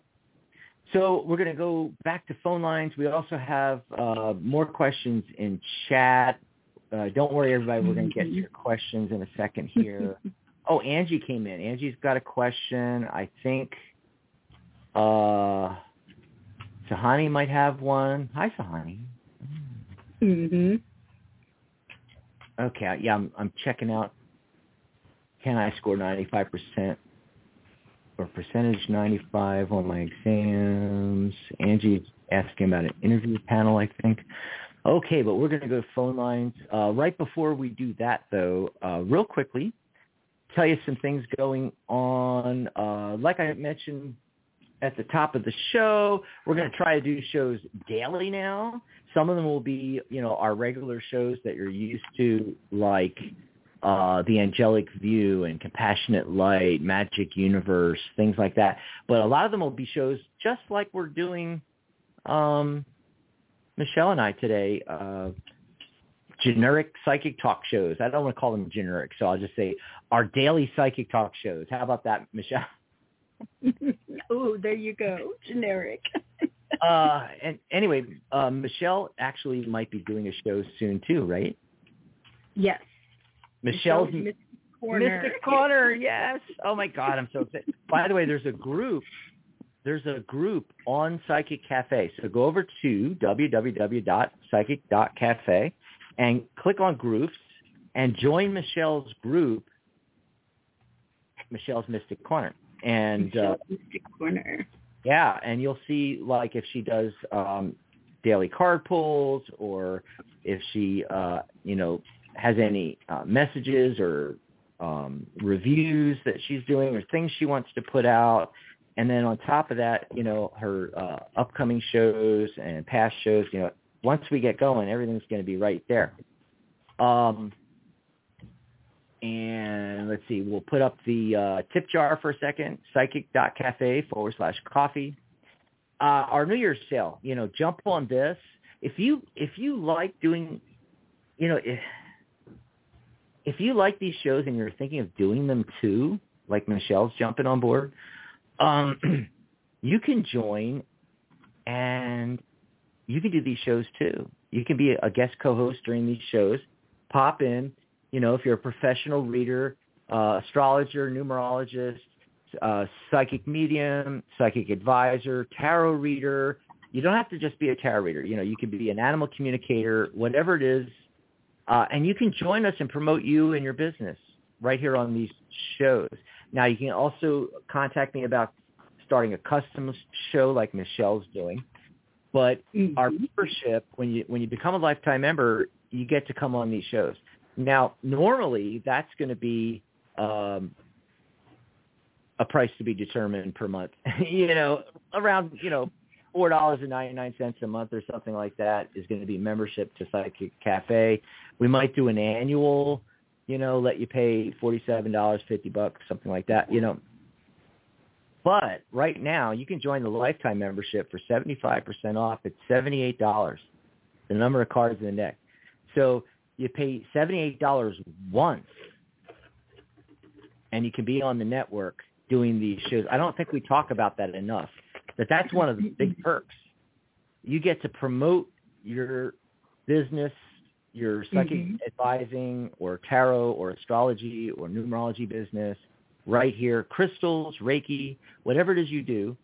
So we're going to go back to phone lines. We also have uh, more questions in chat. Uh, don't worry, everybody. We're going to get your questions in a second here. oh, Angie came in. Angie's got a question. I think uh, Sahani might have one. Hi, Sahani. Mhm. Okay, yeah, I'm, I'm checking out. Can I score 95% or percentage 95 on my exams? Angie's asking about an interview panel, I think. Okay, but we're going to go to phone lines. Uh, right before we do that, though, uh, real quickly, tell you some things going on. Uh, like I mentioned at the top of the show, we're going to try to do shows daily now. Some of them will be, you know, our regular shows that you're used to, like uh, the Angelic View and Compassionate Light, Magic Universe, things like that. But a lot of them will be shows just like we're doing um, Michelle and I today. Uh, generic psychic talk shows. I don't want to call them generic, so I'll just say our daily psychic talk shows. How about that, Michelle? oh, there you go. Generic. uh, and anyway, uh, Michelle actually might be doing a show soon too, right? yes. Michelle's Mystic Corner. Mystic Corner, yes. Oh my God, I'm so excited. By the way, there's a group. There's a group on Psychic Cafe. So go over to www.psychic.cafe and click on groups and join Michelle's group, Michelle's Mystic Corner. And uh, Corner. yeah, and you'll see like if she does um, daily card pulls or if she, uh, you know, has any uh, messages or um, reviews that she's doing or things she wants to put out. And then on top of that, you know, her uh, upcoming shows and past shows, you know, once we get going, everything's going to be right there. Um, and let's see, we'll put up the uh, tip jar for a second, psychic.cafe forward slash coffee. Uh, our New Year's sale, you know, jump on this. If you if you like doing, you know, if if you like these shows and you're thinking of doing them too, like Michelle's jumping on board, um, you can join and you can do these shows too. You can be a guest co-host during these shows. Pop in, you know, if you're a professional reader, uh, astrologer, numerologist, uh, psychic medium, psychic advisor, tarot reader. You don't have to just be a tarot reader. You know, you can be an animal communicator, whatever it is, uh, and you can join us and promote you and your business right here on these shows. Now, you can also contact me about starting a custom show like Michelle's doing. But mm-hmm. our membership, when you when you become a lifetime member, you get to come on these shows. Now, normally that's going to be um, a price to be determined per month. you know, around you know four dollars and ninety nine cents a month or something like that is going to be membership to Psychic Cafe. We might do an annual, you know, let you pay forty seven dollars, fifty bucks, something like that. You know, but right now you can join the lifetime membership for seventy five percent off. It's seventy eight dollars. The number of cards in the deck. So you pay seventy eight dollars once, and you can be on the network doing these shows. I don't think we talk about that enough. That that's one of the big perks. You get to promote your business, your psychic mm-hmm. advising or tarot or astrology or numerology business right here, crystals, Reiki, whatever it is you do.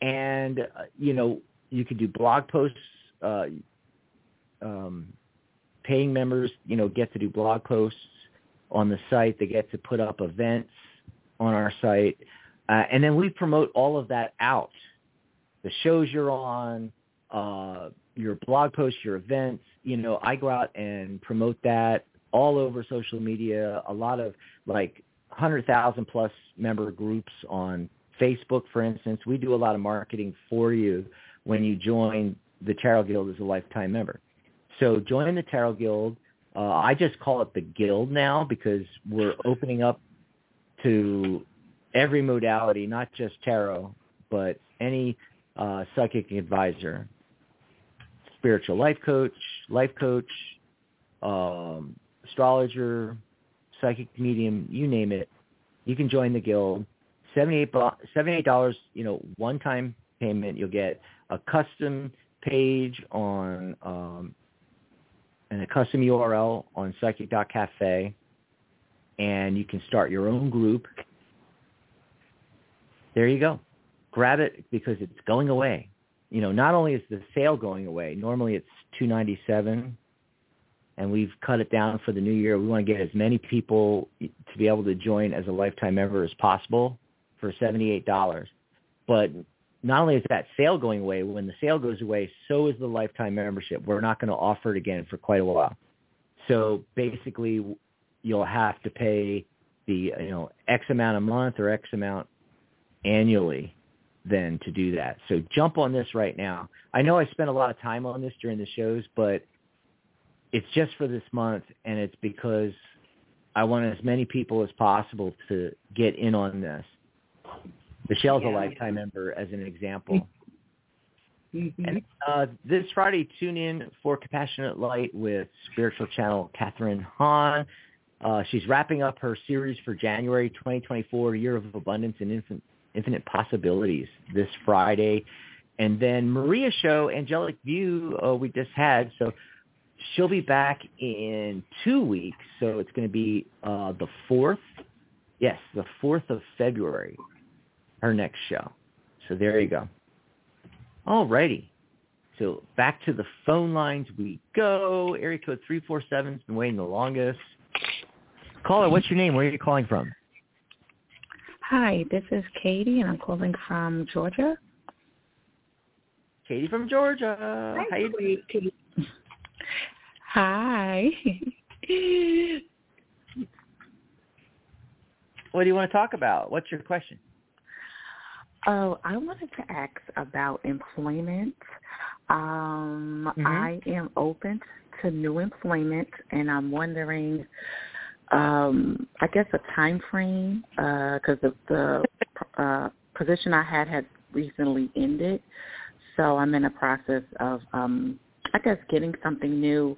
And, uh, you know, you can do blog posts. Uh, um, paying members, you know, get to do blog posts on the site. They get to put up events on our site. Uh, and then we promote all of that out. The shows you're on, uh, your blog posts, your events, you know, I go out and promote that all over social media. A lot of like 100,000 plus member groups on Facebook, for instance. We do a lot of marketing for you when you join the Tarot Guild as a lifetime member. So join the Tarot Guild. Uh, I just call it the Guild now because we're opening up to every modality, not just tarot, but any uh, psychic advisor, spiritual life coach, life coach, um, astrologer, psychic medium, you name it. You can join the guild. Seventy-eight $78, you know, one-time payment. You'll get a custom page on um, and a custom URL on psychic.cafe and you can start your own group. There you go. Grab it because it's going away. You know, not only is the sale going away, normally it's 297 and we've cut it down for the new year. We want to get as many people to be able to join as a lifetime member as possible for $78. But not only is that sale going away, when the sale goes away, so is the lifetime membership. We're not going to offer it again for quite a while. So basically, you'll have to pay the you know X amount a month or X amount annually then to do that. So jump on this right now. I know I spent a lot of time on this during the shows, but it's just for this month and it's because I want as many people as possible to get in on this. Michelle's yeah. a lifetime member as an example. Mm-hmm. And uh, this Friday, tune in for Compassionate Light with spiritual channel Catherine Hahn. Uh, she's wrapping up her series for January 2024, Year of Abundance and Infinite, Infinite Possibilities this Friday. And then Maria show, Angelic View, uh, we just had. So she'll be back in two weeks. So it's going to be uh, the 4th. Yes, the 4th of February, her next show. So there you go. All righty. So back to the phone lines we go. Area code 347 has been waiting the longest. Caller, what's your name? Where are you calling from? Hi, this is Katie, and I'm calling from Georgia. Katie from Georgia. Hi, How you doing? Katie. Hi. what do you want to talk about? What's your question? Oh, I wanted to ask about employment. Um, mm-hmm. I am open to new employment, and I'm wondering um, I guess a time frame because uh, the uh, position I had had recently ended. So I'm in a process of, um, I guess, getting something new,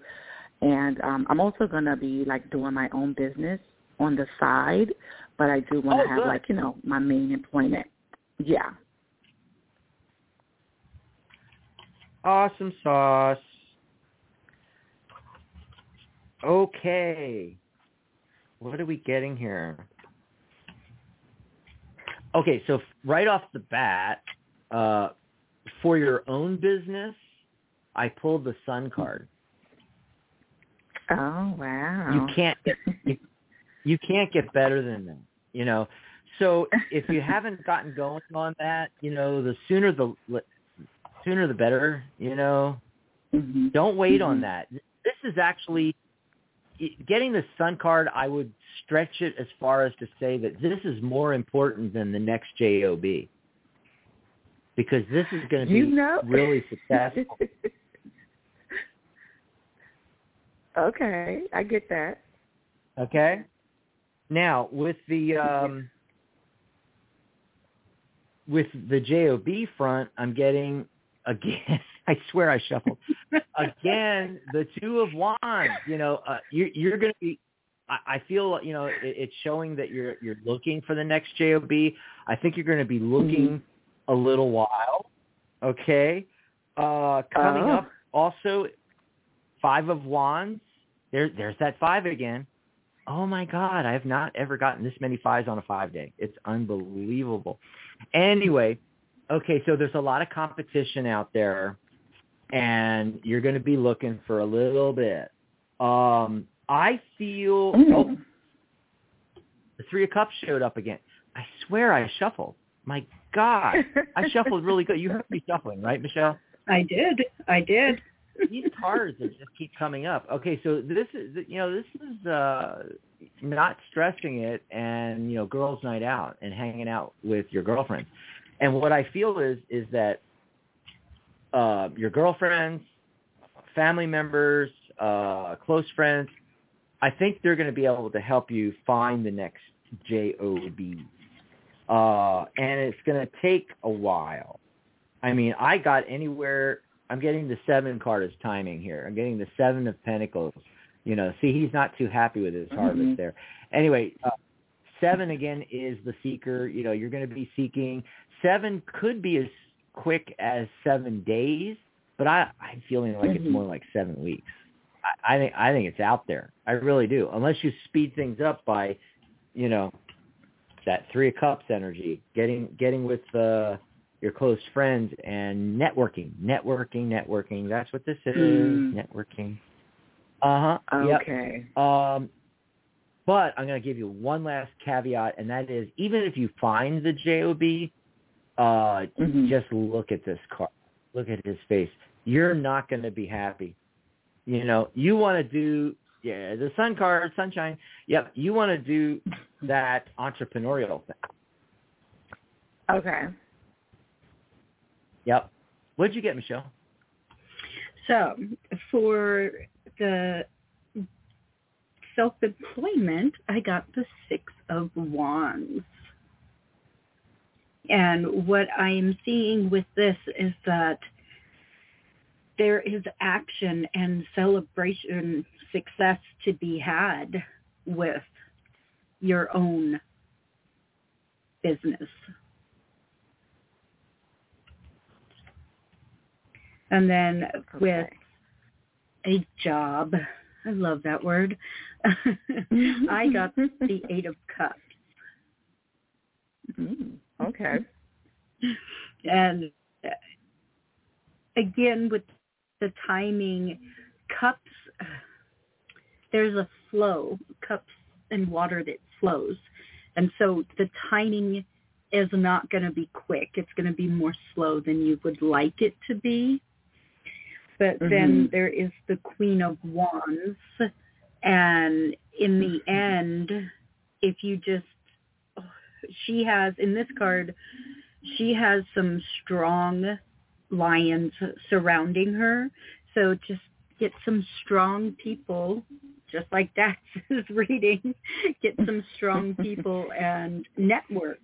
and um, I'm also going to be like doing my own business on the side, but I do want to oh, have good. like you know my main employment. Yeah. Awesome sauce. Okay. What are we getting here? Okay, so right off the bat, uh, for your own business, I pulled the Sun card. Oh wow! You can't get you, you can't get better than that. You know, so if you haven't gotten going on that, you know, the sooner the sooner the better. You know, mm-hmm. don't wait mm-hmm. on that. This is actually getting the Sun card. I would stretch it as far as to say that this is more important than the next job because this is going to be you know. really successful. okay, I get that. Okay. Now with the um, with the job front, I'm getting again. I swear I shuffled again. The two of wands. You know, uh, you, you're going to be. I, I feel you know it, it's showing that you're you're looking for the next job. I think you're going to be looking mm-hmm. a little while. Okay. Uh, coming oh. up also, five of wands. There, there's that five again. Oh my God, I have not ever gotten this many fives on a five day. It's unbelievable. Anyway, okay, so there's a lot of competition out there and you're going to be looking for a little bit. Um, I feel oh, the three of cups showed up again. I swear I shuffled. My God, I shuffled really good. You heard me shuffling, right, Michelle? I did. I did. These cards that just keep coming up. Okay, so this is you know this is uh not stressing it and you know girls' night out and hanging out with your girlfriends. And what I feel is is that uh, your girlfriends, family members, uh, close friends, I think they're going to be able to help you find the next job. Uh, and it's going to take a while. I mean, I got anywhere. I'm getting the seven card as timing here. I'm getting the seven of pentacles. You know, see, he's not too happy with his harvest mm-hmm. there. Anyway, uh, seven again is the seeker. You know, you're going to be seeking. Seven could be as quick as seven days, but I, I'm feeling like mm-hmm. it's more like seven weeks. I, I think I think it's out there. I really do. Unless you speed things up by, you know, that three of cups energy, getting getting with uh, your close friends and networking, networking, networking. That's what this is. Mm. Networking. Uh huh. Okay. Yep. Um, but I'm going to give you one last caveat, and that is even if you find the job, uh, mm-hmm. just look at this car. Look at his face. You're not going to be happy. You know, you want to do yeah the sun card, sunshine. Yep, you want to do that entrepreneurial thing. Okay. Yep. What did you get, Michelle? So for the self-employment, I got the Six of Wands. And what I am seeing with this is that there is action and celebration success to be had with your own business. And then okay. with a job, I love that word. I got the Eight of Cups. Mm, okay. And again, with the timing, cups, there's a flow, cups and water that flows. And so the timing is not going to be quick. It's going to be more slow than you would like it to be. But mm-hmm. then there is the Queen of Wands. And in the end, if you just, she has, in this card, she has some strong lions surrounding her. So just get some strong people, just like Dax is reading, get some strong people and network.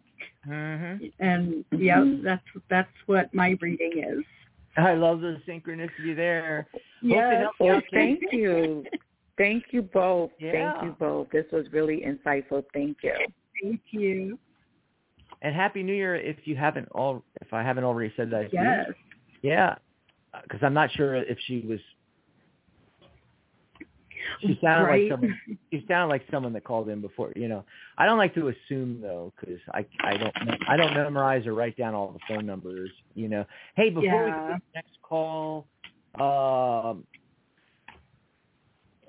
Mm-hmm. And yeah, that's that's what my reading is. I love the synchronicity there. Yes. Well, thank you. Thank you both. Yeah. Thank you both. This was really insightful. Thank you. Thank you. And happy New Year if you haven't all if I haven't already said that. Yes. Yeah, because I'm not sure if she was. She sounded Right. like someone. She sounded like someone that called in before. You know, I don't like to assume though, because I I don't I don't memorize or write down all the phone numbers. You know, hey, before we Yeah. take the next call, um,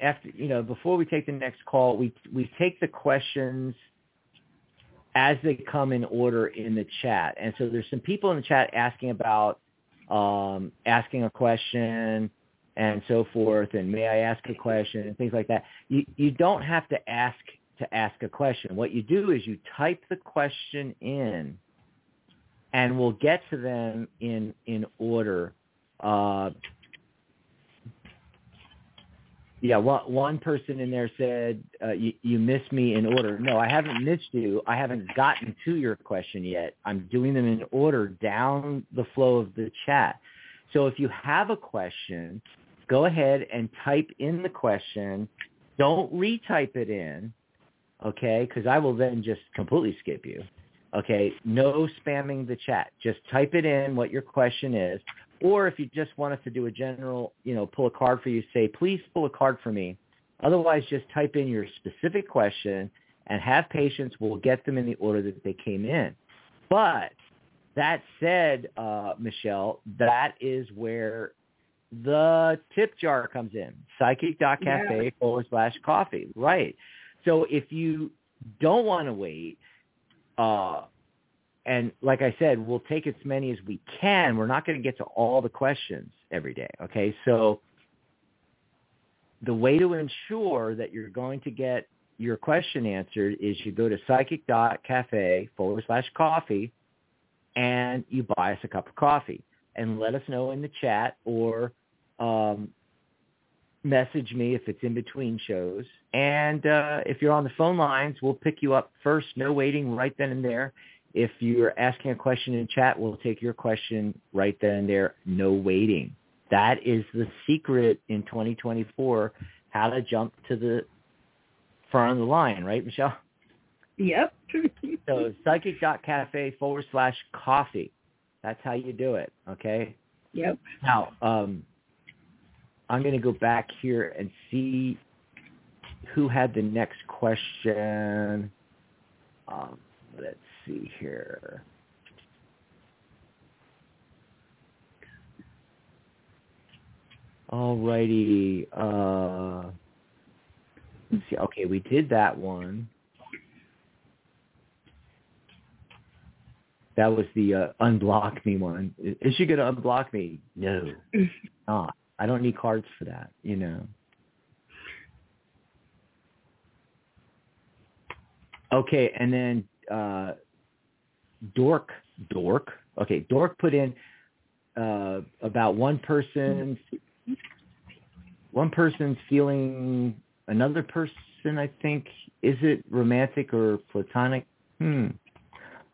after you know, before we take the next call, we we take the questions as they come in order in the chat. And so there's some people in the chat asking about um, asking a question and so forth, and may I ask a question and things like that. You you don't have to ask to ask a question. What you do is you type the question in, and we'll get to them in in order. Uh, yeah, one person in there said uh, you, you missed me in order. No, I haven't missed you. I haven't gotten to your question yet. I'm doing them in order down the flow of the chat. So if you have a question, go ahead and type in the question. Don't retype it in, okay? Because I will then just completely skip you. Okay, no spamming the chat. Just type it in what your question is. Or if you just want us to do a general, you know, pull a card for you, say, please pull a card for me. Otherwise, just type in your specific question and have patience. We'll get them in the order that they came in. But that said, uh, Michelle, that is where the tip jar comes in. Psychic.cafe Yeah. forward slash coffee. Right. So if you don't want to wait, uh, and like I said, we'll take as many as we can. We're not going to get to all the questions every day. Okay. So the way to ensure that you're going to get your question answered is you go to psychic.cafe forward slash coffee and you buy us a cup of coffee and let us know in the chat or um, message me if it's in between shows. And uh, if you're on the phone lines, we'll pick you up first. No waiting right then and there. If you're asking a question in chat, we'll take your question right then and there. No waiting. That is the secret in 2024, how to jump to the front of the line, right, Michelle? Yep. So psychic.cafe forward slash coffee. That's how you do it, okay? yep. Now, um, I'm going to go back here and see who had the next question. Um, let's see here. All righty. Uh, let's see. Okay, we did that one. That was the uh, unblock me one. Is she going to unblock me? No, not. I don't need cards for that, you know. Okay, and then uh, Dork, Dork. Okay, Dork put in uh, about one person, one person's feeling another person. I think is it romantic or platonic? Hmm.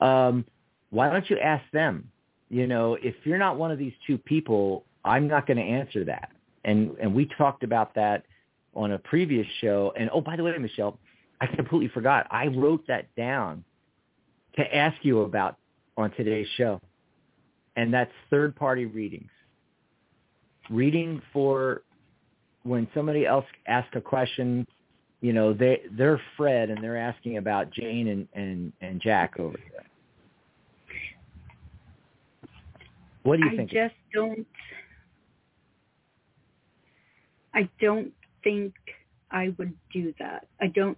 Um, why don't you ask them? You know, if you're not one of these two people, I'm not going to answer that. And and we talked about that on a previous show. And oh, by the way, Michelle, I completely forgot. I wrote that down to ask you about on today's show. And that's third party readings. Reading for when somebody else asks a question, you know, they they're Fred and they're asking about Jane and, and, and Jack over here. What do you I think? just don't. I don't think I would do that. I don't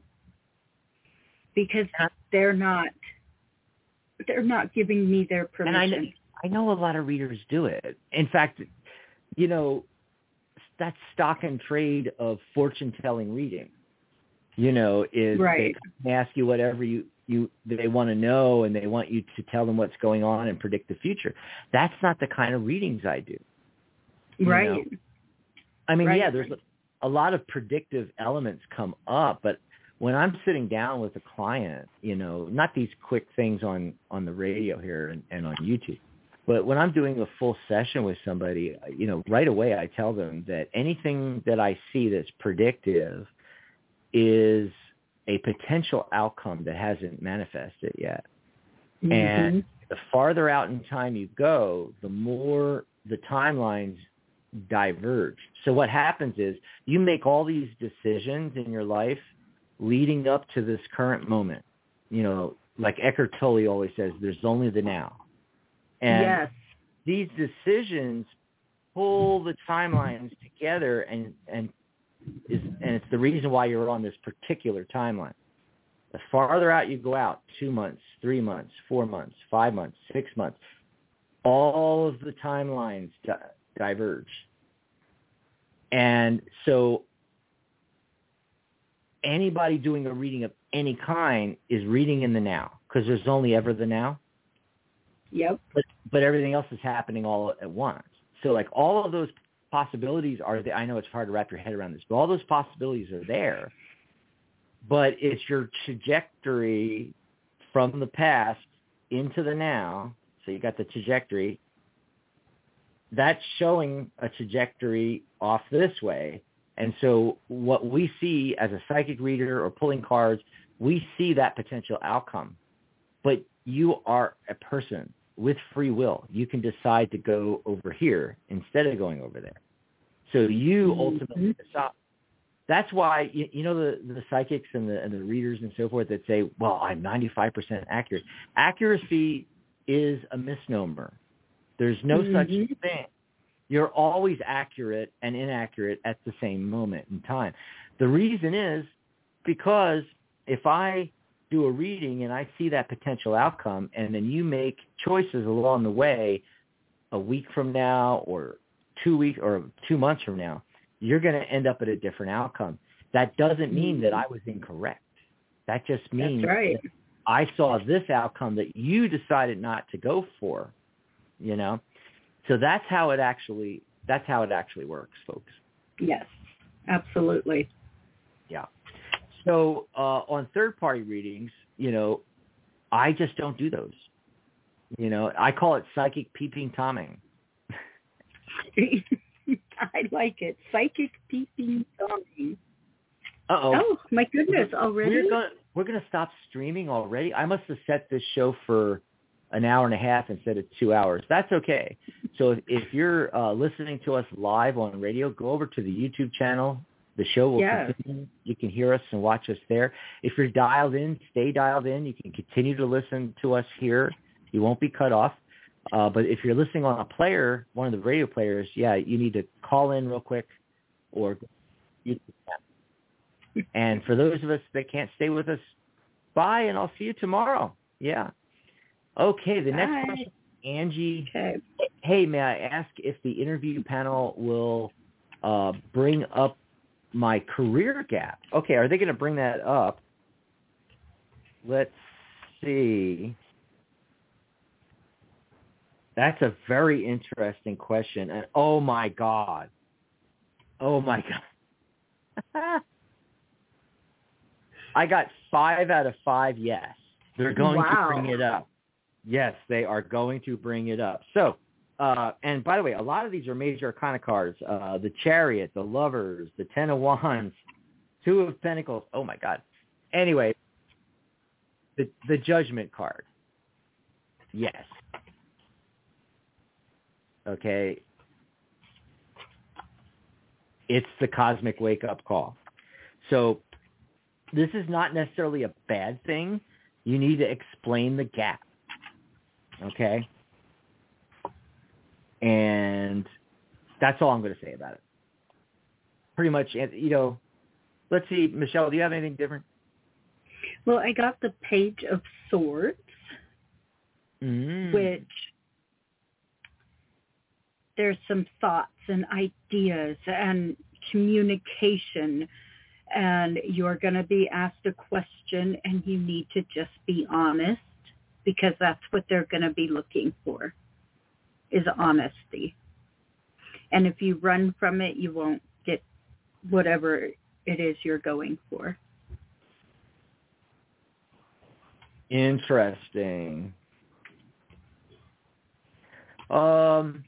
because they're not. They're not giving me their permission. And I know, I know a lot of readers do it. In fact, you know, that stock and trade of fortune telling reading. You know, is Right. they ask you whatever you you they want to know, and they want you to tell them what's going on and predict the future. That's not the kind of readings I do. right. know. I mean, Right. yeah, there's a, a lot of predictive elements come up, but when I'm sitting down with a client, you know, not these quick things on on the radio here and, and on YouTube, but when I'm doing a full session with somebody, you know, right away I tell them that anything that I see that's predictive is a potential outcome that hasn't manifested yet. And Mhm. the farther out in time you go, the more the timelines diverge. So what happens is you make all these decisions in your life leading up to this current moment. You know, like Eckhart Tolle always says, there's only the now. And yes. these decisions pull the timelines together and and is and it's the reason why you're on this particular timeline. The farther out you go out, two months, three months, four months, five months, six months, all of the timelines di- diverge. And so anybody doing a reading of any kind is reading in the now because there's only ever the now. Yep. But but everything else is happening all at once. So like all of those possibilities are there. I know it's hard to wrap your head around this, but all those possibilities are there. But it's your trajectory from the past into the now. So you got the trajectory. That's showing a trajectory off this way. And so what we see as a psychic reader or pulling cards, we see that potential outcome. But you are a person with free will. You can decide to go over here instead of going over there. So you mm-hmm. ultimately decide. That's why you, you know the the psychics and the and the readers and so forth that say, "Well, I'm 95% accurate." Accuracy is a misnomer. There's no Mhm. such thing. You're always accurate and inaccurate at the same moment in time. The reason is because if I do a reading and I see that potential outcome and then you make choices along the way a week from now or two weeks or two months from now, you're going to end up at a different outcome. That doesn't mean that I was incorrect. That just means right. that I saw this outcome that you decided not to go for, you know? So that's how it actually that's how it actually works, folks. Yes. Absolutely. Yeah. So uh, on third party readings, you know, I just don't do those. You know, I call it psychic peeping toming. I like it. Psychic peeping tommy. Uh oh. Oh my goodness! Already. We're gonna we're gonna stop streaming already. I must have set this show for an hour and a half instead of two hours. That's okay. So if, if you're uh, listening to us live on radio, go over to the YouTube channel. The show will Yeah. continue. You can hear us and watch us there. If you're dialed in, stay dialed in. You can continue to listen to us here. You won't be cut off. Uh, but if you're listening on a player, one of the radio players, yeah, you need to call in real quick or YouTube. And for those of us that can't stay with us, bye, and I'll see you tomorrow. Yeah. Okay, the next Bye. question, Angie. Okay. Hey, may I ask if the interview panel will uh, bring up my career gap? Okay, are they going to bring that up? Let's see. That's a very interesting question. And oh my God. Oh my God. I got five out of five yes. They're going Wow. to bring it up. Yes, they are going to bring it up. So, uh, and by the way, a lot of these are major arcana cards. Uh, the Chariot, the Lovers, the Ten of Wands, Two of Pentacles. Oh my God. Anyway, the the Judgment card. Yes. Okay. It's the cosmic wake up call. So this is not necessarily a bad thing. You need to explain the gap. Okay? And that's all I'm going to say about it. Pretty much, you know, let's see, Michelle, do you have anything different? Well, I got the Page of Swords, Mm. which there's some thoughts and ideas and communication and you're going to be asked a question and you need to just be honest because that's what they're going to be looking for is honesty. And if you run from it, you won't get whatever it is you're going for. Interesting. Um,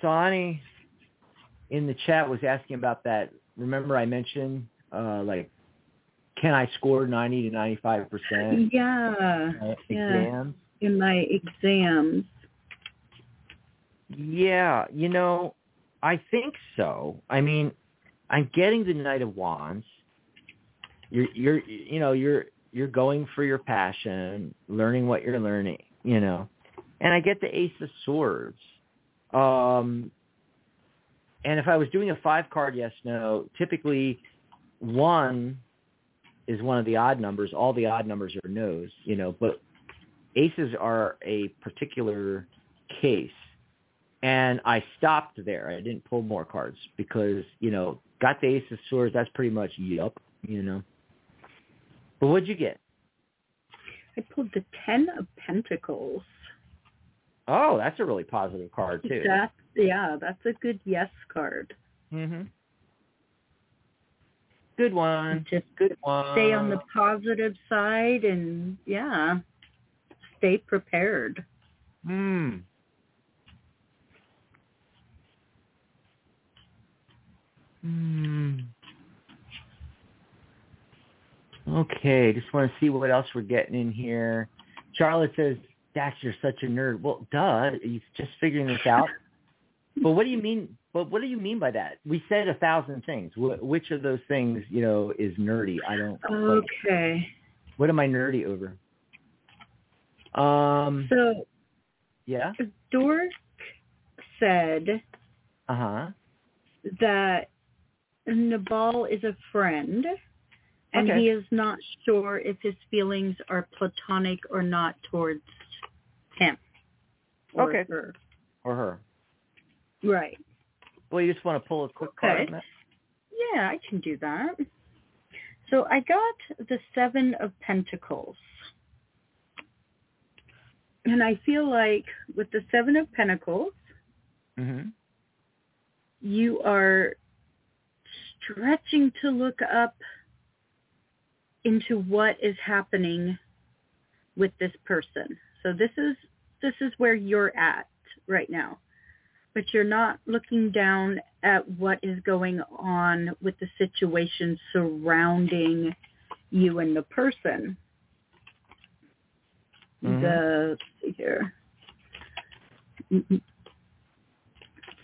Sonny in the chat was asking about that. Remember I mentioned uh, like, can I score ninety to ninety five percent Yeah. Yeah. In my exams. Yeah, you know, I think so. I mean, I'm getting the Knight of Wands. You're you're you know you're you're going for your passion, learning what you're learning, you know. And I get the Ace of Swords. Um, and if I was doing a five card yes no, typically one is one of the odd numbers. All the odd numbers are no's, you know, but aces are a particular case. And I stopped there. I didn't pull more cards because, you know, got the ace of swords. That's pretty much yup, you know. But what'd you get? I pulled the Ten of Pentacles. Oh, that's a really positive card too. That's yeah, that's a good yes card. Mhm. Good one. Just good one. Stay on the positive side and yeah, stay prepared. Hmm. Hmm. Okay, just want to see what else we're getting in here. Charlotte says, Dax, you're such a nerd. Well, duh, he's just figuring this out. But what do you mean? But what do you mean by that? We said a thousand things. Wh- which of those things, you know, is nerdy? I don't. Okay. What am I nerdy over? Um. So, yeah. Dork said Uh huh. that Nabal is a friend, and Okay. he is not sure if his feelings are platonic or not towards him. Or Okay. her. Or her. Right. Well, you just want to pull a quick card. On that? Yeah, I can do that. So I got the Seven of Pentacles. And I feel like with the Seven of Pentacles, Mhm. you are stretching to look up into what is happening with this person. So this is this is where you're at right now. But you're not looking down at what is going on with the situation surrounding you and the person. Mhm. The see here.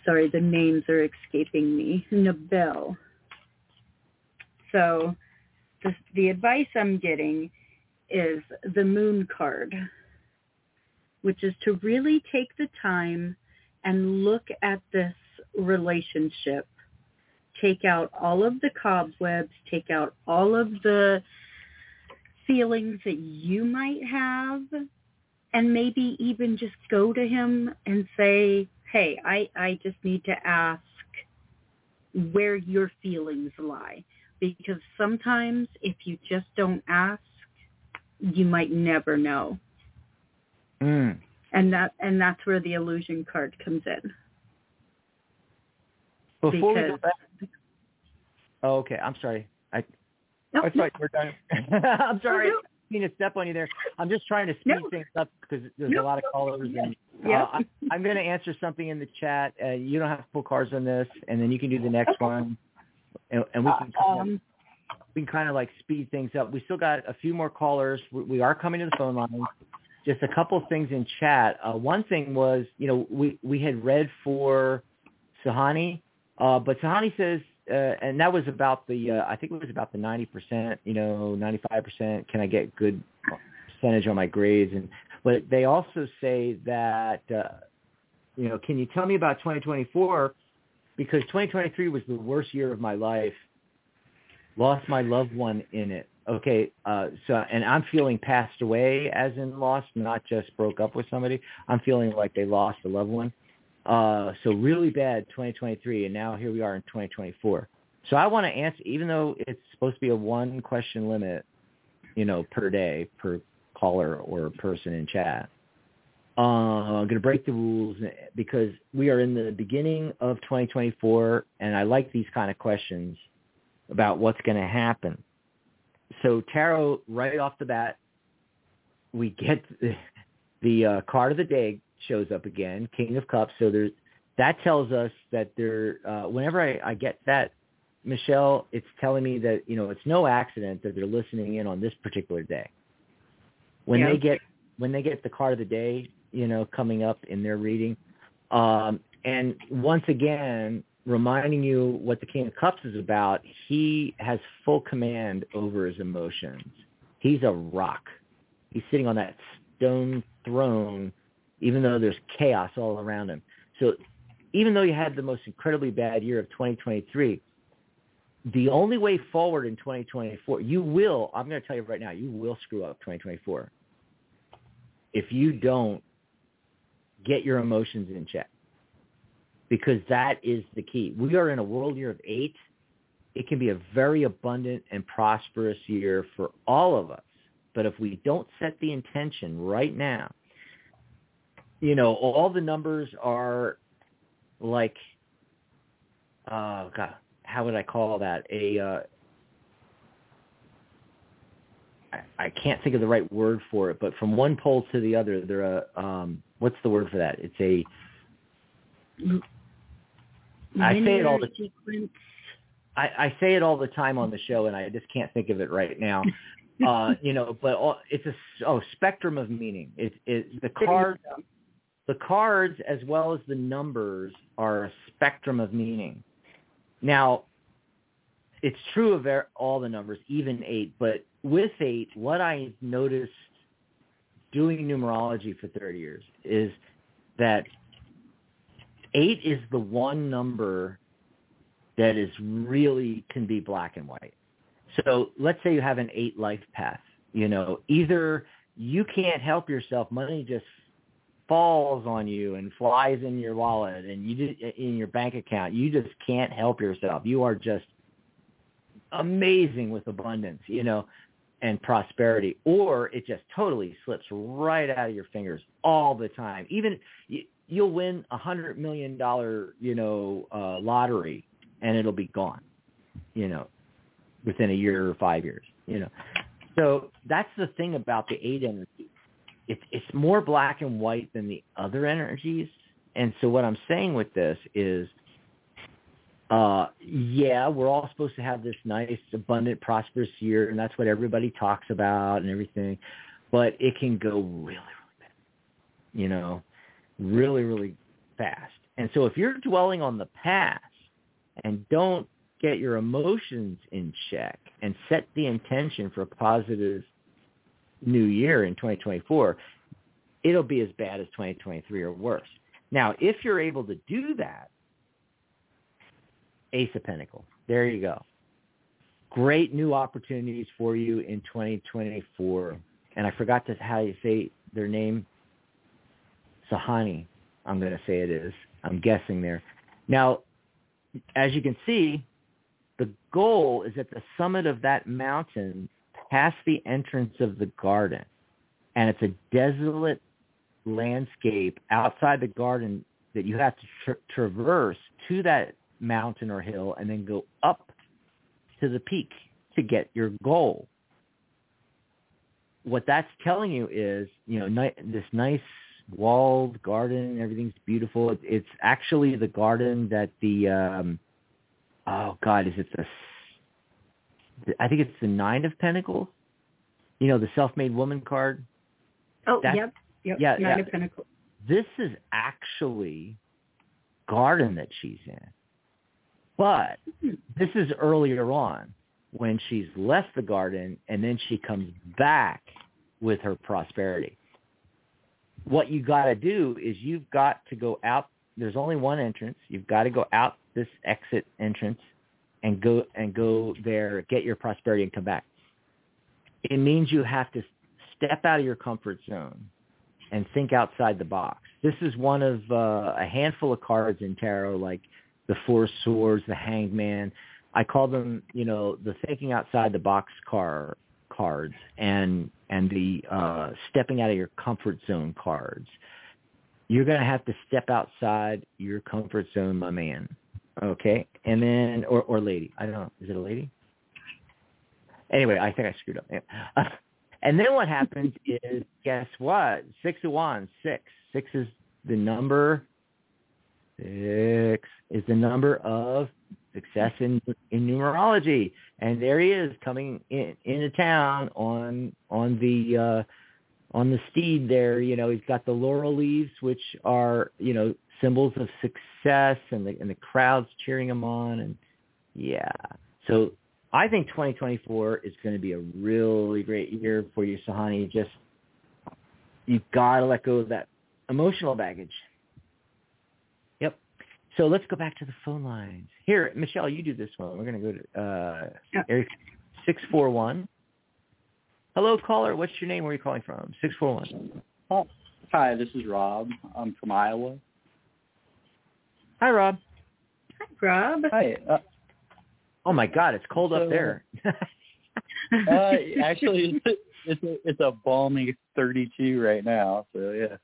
Sorry, the names are escaping me. Nabel. So the, the advice I'm getting is the moon card, which is to really take the time and look at this relationship. Take out all of the cobwebs, take out all of the feelings that you might have, and maybe even just go to him and say, hey, I, I just need to ask where your feelings lie because sometimes if you just don't ask, you might never know. Mm. And that and that's where the illusion card comes in. Before we go back. Oh, okay. I'm sorry. I No, I thought you were done. I'm sorry. Oh, no. I mean to step on you there. I'm just trying to speed No. things up because there's No. a lot of callers. And Yeah. uh, I'm, I'm going to answer something in the chat. Uh, you don't have to pull cards on this, and then you can do the next one, and, and we can kind of, Um, we can kind of like speed things up. We still got a few more callers. We, we are coming to the phone lines. Just a couple things in chat. Uh, one thing was, you know, we we had read for Sahani, uh, but Sahani says, uh, and that was about the, uh, I think it was about the 90%, you know, 95%. Can I get good percentage on my grades? And but they also say that, uh, you know, can you tell me about 2024? Because 2023 was the worst year of my life. Lost my loved one in it. Okay, uh, so and I'm feeling passed away, as in lost, not just broke up with somebody. I'm feeling like they lost a loved one. Uh, so really bad 2023, and now here we are in 2024. So I want to answer, even though it's supposed to be a one question limit, you know, per day per caller or person in chat. Uh, I'm going to break the rules because we are in the beginning of 2024, and I like these kind of questions about what's going to happen. So tarot, right off the bat, we get the, the uh, card of the day shows up again, King of Cups. So there's that tells us that there. Uh, whenever I, I get that, Michelle, it's telling me that you know it's no accident that they're listening in on this particular day. When Yeah. they get when they get the card of the day, you know, coming up in their reading, um, and once again, reminding you what the King of Cups is about, he has full command over his emotions. He's a rock. He's sitting on that stone throne, even though there's chaos all around him. So even though you had the most incredibly bad year of 2023, the only way forward in 2024, you will, I'm going to tell you right now, you will screw up 2024 if you don't get your emotions in check because that is the key. We are in a world year of eight. It can be a very abundant and prosperous year for all of us. But if we don't set the intention right now, you know, all the numbers are like, uh, God, how would I call that? A, uh, I, can't think of the right word for it, but from one pole to the other, they're a, um, what's the word for that? It's a, I say it all the sequence. I, I say it all the time on the show, and I just can't think of it right now. uh, you know, but all, it's a oh spectrum of meaning. It, it the cards, the cards as well as the numbers are a spectrum of meaning. Now, it's true of all the numbers, even eight. But with eight, what I noticed doing numerology for 30 years is that eight is the one number that is really can be black and white. So let's say you have an eight life path. You know, either you can't help yourself, money just falls on you and flies in your wallet and you just, in your bank account. You just can't help yourself. You are just amazing with abundance, you know, and prosperity. Or it just totally slips right out of your fingers all the time. Even you'll win a hundred million dollar, you know, uh, lottery and it'll be gone, you know, within a year or five years, you know. So that's the thing about the eight energy. It's it's more black and white than the other energies. And so what I'm saying with this is uh yeah, we're all supposed to have this nice, abundant, prosperous year and that's what everybody talks about and everything. But it can go really, really bad. You know, really, really fast. And so if you're dwelling on the past and don't get your emotions in check and set the intention for a positive new year in 2024, it'll be as bad as 2023 or worse. Now, if you're able to do that, Ace of Pentacles, there you go. Great new opportunities for you in 2024. And I forgot to how you say their name. Sahani, I'm going to say it is. I'm guessing there. Now, as you can see, the goal is at the summit of that mountain, past the entrance of the garden. And it's a desolate landscape outside the garden that you have to tra- traverse to that mountain or hill and then go up to the peak to get your goal. What that's telling you is, you know, ni- this nice walled garden. Everything's beautiful. It, it's actually the garden that the um, oh god, is it the I think it's the nine of pentacles. You know, the self-made woman card. Oh, That's, yep, yep. Yeah, Nine yeah. of Pentacles. This is actually garden that she's in. But this is earlier on when she's left the garden and then she comes back with her prosperity what you got to do is you've got to go out. There's only one entrance. You've got to go out this exit entrance and go and go there, get your prosperity, and come back. It means you have to step out of your comfort zone and think outside the box. This is one of uh, a handful of cards in tarot, like the Four Swords, the Hanged Man. I call them, you know, the thinking outside the box card cards and and the uh, stepping out of your comfort zone cards. You're going to have to step outside your comfort zone, my man. Okay, and then or or lady. I don't know. Is it a lady? Anyway, I think I screwed up. And then what happens is, guess what? Six of wands. Six. Six is the number. Six is the number of success in in numerology, and there he is coming in into town on on the uh, on the steed there, you know, he's got the laurel leaves, which are, you know, symbols of success and the and the crowds cheering him on and yeah. So I think 2024 is going to be a really great year for you, Sahani. Just you've got to let go of that emotional baggage. Yep. So let's go back to the phone lines. Here, Michelle, you do this one. We're going to go to uh, area 641. Hello, caller. What's your name? Where are you calling from? 641. Oh, hi, this is Rob. I'm from Iowa. Hi, Rob. Hi, Rob. Hi. Uh, oh my God, it's cold so, up there. uh, actually, it's it's a, it's a balmy 32 right now. So yeah.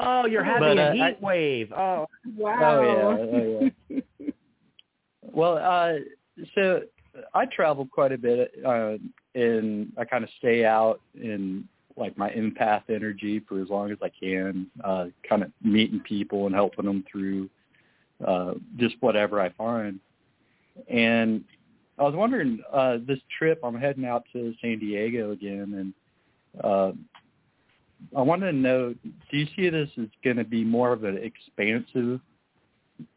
Oh, you're having But, a uh, heat I- wave. Oh, Wow. Oh yeah. Oh, yeah. well, uh, so I travel quite a bit, uh, and I kind of stay out in like my empath energy for as long as I can, uh, kind of meeting people and helping them through uh, just whatever I find. And I was wondering, uh, this trip, I'm heading out to San Diego again, and uh, I wanted to know, do you see this as going to be more of an expansive,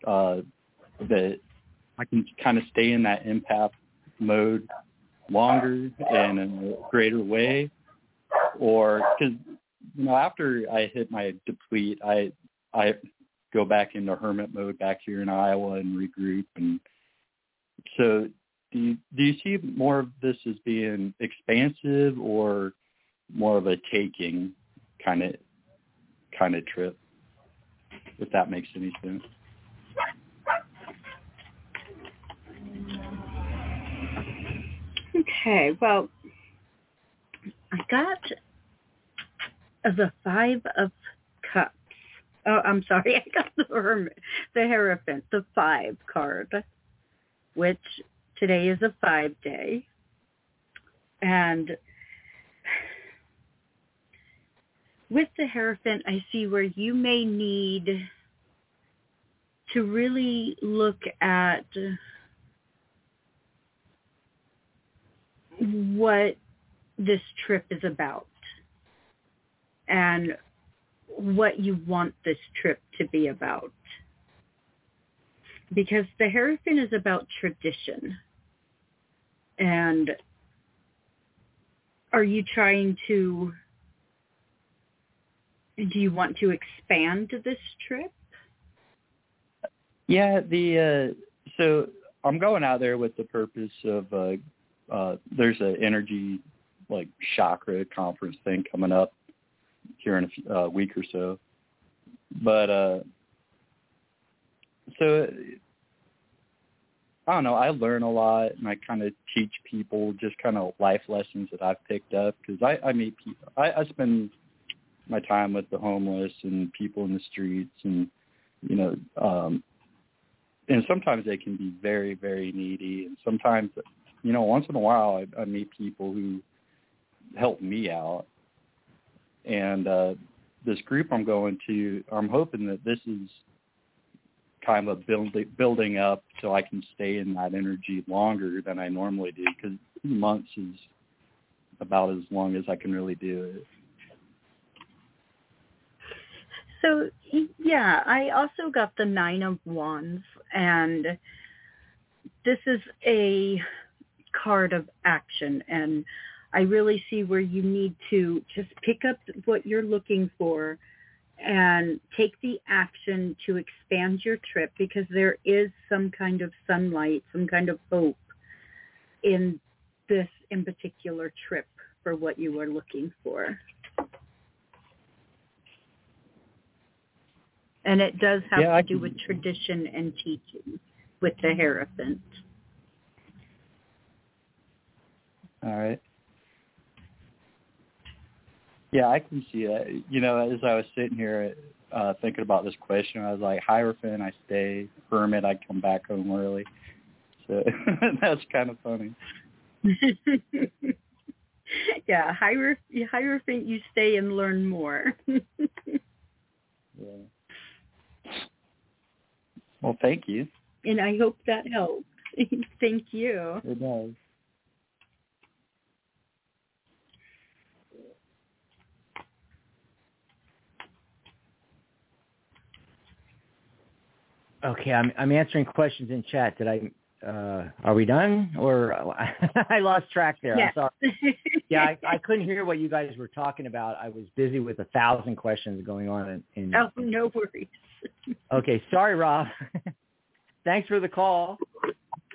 uh, that I can kind of stay in that empath mode longer and in a greater way? Or, because, you know, after I hit my deplete, I, I go back into hermit mode back here in Iowa and regroup. And so do you, do you see more of this as being expansive or more of a taking kind of kind of trip, if that makes any sense. Okay, well, I got the five of cups. Oh, I'm sorry, I got the hermit, the hierophant, the five card, which today is a five day, and with the hierophant, I see where you may need to really look at what this trip is about and what you want this trip to be about. Because the Hierophant is about tradition. And are you trying to, do you want to expand this trip? Yeah, the uh, so I'm going out there with the purpose of uh, uh, there's an energy like chakra conference thing coming up here in a few, uh, week or so. But uh, so I don't know. I learn a lot, and I kind of teach people just kind of life lessons that I've picked up because I, I meet people. I, I spend my time with the homeless and people in the streets, and you know, um, and sometimes they can be very, very needy, and sometimes you know, once in a while I, I meet people who help me out. And uh, this group I'm going to, I'm hoping that this is kind of building building up so I can stay in that energy longer than I normally do because months is about as long as I can really do it. So yeah, I also got the nine of wands and this is a card of action and I really see where you need to just pick up what you're looking for and take the action to expand your trip because there is some kind of sunlight, some kind of hope in this in particular trip for what you are looking for. And it does have Yeah, to do with tradition and teaching with the Hierophant. All right. Yeah, I can see that. You know, as I was sitting here uh, thinking about this question, I was like, Hierophant, I stay. Hermit, I come back home early. So that's kind of funny. yeah, Hierophant, Hierophant, you stay and learn more. Yeah. Well, thank you. And I hope that helps. thank you. It does. Okay, I'm I'm answering questions in chat. Did I? Uh, are we done? Or I lost track there. Yeah. I'm sorry. Yeah, I, I, couldn't hear what you guys were talking about. I was busy with a thousand questions going on. In, in oh, no worries okay, sorry, Rob. Thanks for the call.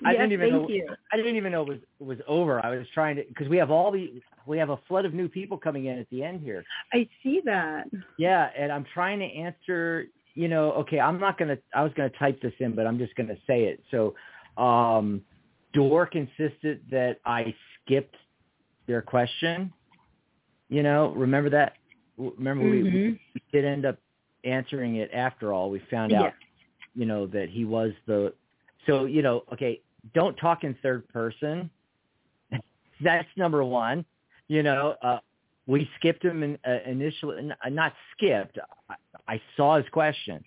I yes, didn't even thank know. you. I didn't even know it was was over. I was trying to because we have all the we have a flood of new people coming in at the end here. I see that. Yeah, and I'm trying to answer. You know, okay, I'm not gonna. I was gonna type this in, but I'm just gonna say it. So, um, Dork insisted that I skipped their question. You know, remember that? Remember we, Mhm. we did end up answering it after all. We found out, you know, that he was the. So you know, okay, don't talk in third person. That's number one. You know, uh, we skipped him in, uh, initially, uh, not skipped. I, I saw his question.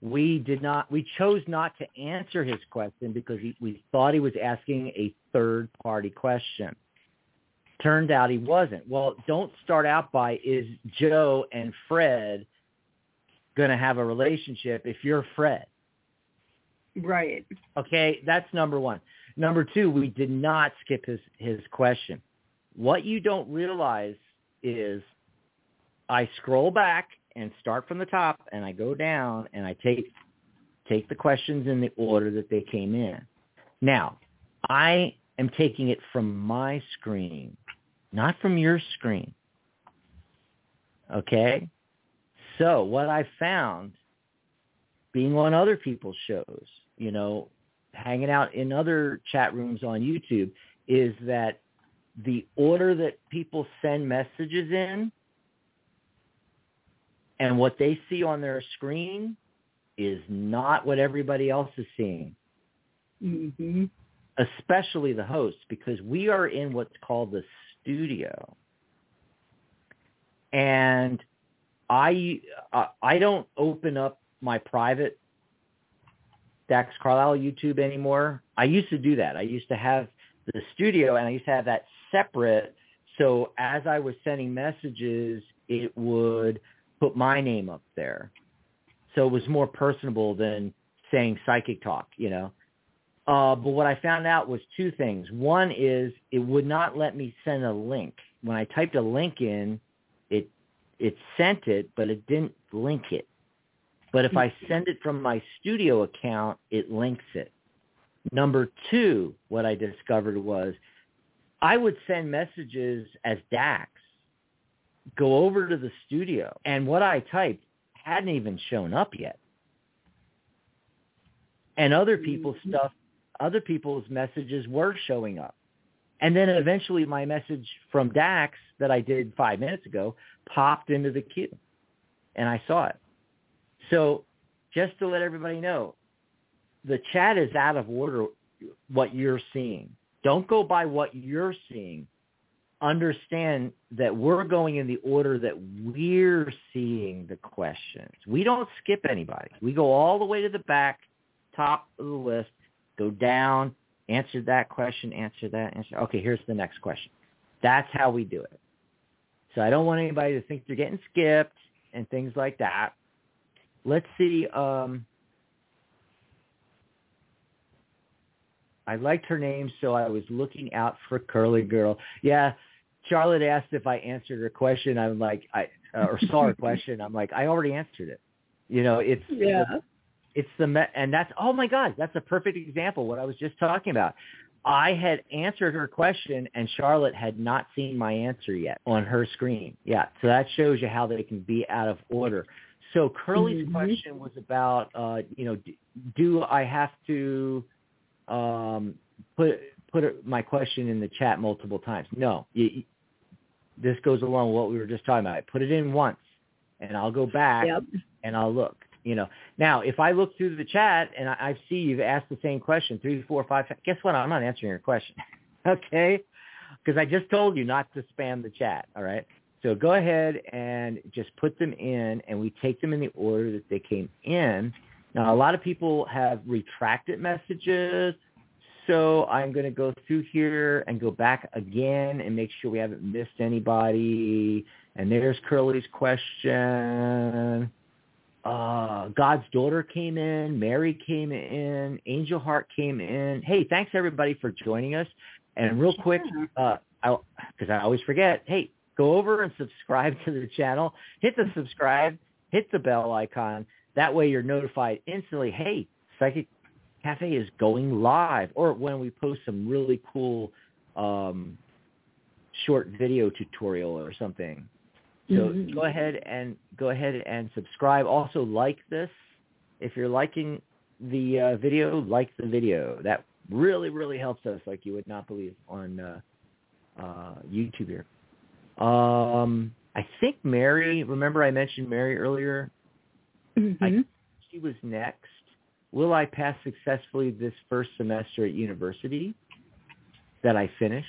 We did not. We chose not to answer his question because he, we thought he was asking a third party question. Turned out he wasn't. Well, don't start out by is Joe and Fred going to have a relationship if you're Fred? Right. Okay, that's number one. Number two, we did not skip his his question. What you don't realize is I scroll back and start from the top and I go down and I take take the questions in the order that they came in. Now, I am taking it from my screen, not from your screen. Okay? So, what I found being on other people's shows, you know, hanging out in other chat rooms on YouTube is that the order that people send messages in and what they see on their screen is not what everybody else is seeing, Mhm. especially the hosts, because we are in what's called the studio. And I uh, I don't open up my private Dax Carlisle YouTube anymore. I used to do that. I used to have the studio and I used to have that separate. So as I was sending messages, it would put my name up there. So it was more personable than saying psychic talk, you know. Uh, but what I found out was two things. One is it would not let me send a link. When I typed a link in, it it sent it, but it didn't link it. But if I mm-hmm. send it from my studio account, it links it. Number two, what I discovered was I would send messages as Dax, go over to the studio, and what I typed hadn't even shown up yet. And other mm-hmm. people's stuff, other people's messages were showing up. And then eventually my message from Dax that I did five minutes ago popped into the queue. And I saw it. So just to let everybody know, the chat is out of order what you're seeing. Don't go by what you're seeing. Understand that we're going in the order that we're seeing the questions. We don't skip anybody. We go all the way to the back, top of the list, go down, answer that question, answer that, answer. Okay, here's the next question. That's how we do it. So I don't want anybody to think they're getting skipped and things like that. Let's see. Um, I liked her name, so I was looking out for Curly Girl. Yeah, Charlotte asked if I answered her question. I'm like, I uh, or saw her question. I'm like, I already answered it. You know, it's Yeah. It's the me- and that's oh my god, that's a perfect example what I was just talking about. I had answered her question and Charlotte had not seen my answer yet on her screen. Yeah, so that shows you how they can be out of order. So Curly's Mhm. question was about, uh, you know, do, do I have to um, put put my question in the chat multiple times? No. You- this goes along with what we were just talking about. I put it in once, and I'll go back Yep. and I'll look. You know, now if I look through the chat and I, I see you've asked the same question three, four, five, guess what? I'm not answering your question. okay, because I just told you not to spam the chat. All right. So go ahead and just put them in, and we take them in the order that they came in. Now, a lot of people have retracted messages, so I'm going to go through here and go back again and make sure we haven't missed anybody. And there's Curly's question. Uh, God's daughter came in, Mary came in, Angel Heart came in. Hey, thanks everybody for joining us. And real quick, uh, because I, I always forget, hey, go over and subscribe to the channel. Hit the subscribe, hit the bell icon. That way you're notified instantly. Hey, Psychic Cafe is going live, or when we post some really cool um, short video tutorial or something. So mm-hmm. go ahead and go ahead and subscribe. Also like this. If you're liking the uh, video, like the video. That really, really helps us like you would not believe on uh, uh, YouTube here. Um, I think Mary, remember I mentioned Mary earlier? Mm-hmm. I, she was next. Will I pass successfully this first semester at university that I finished?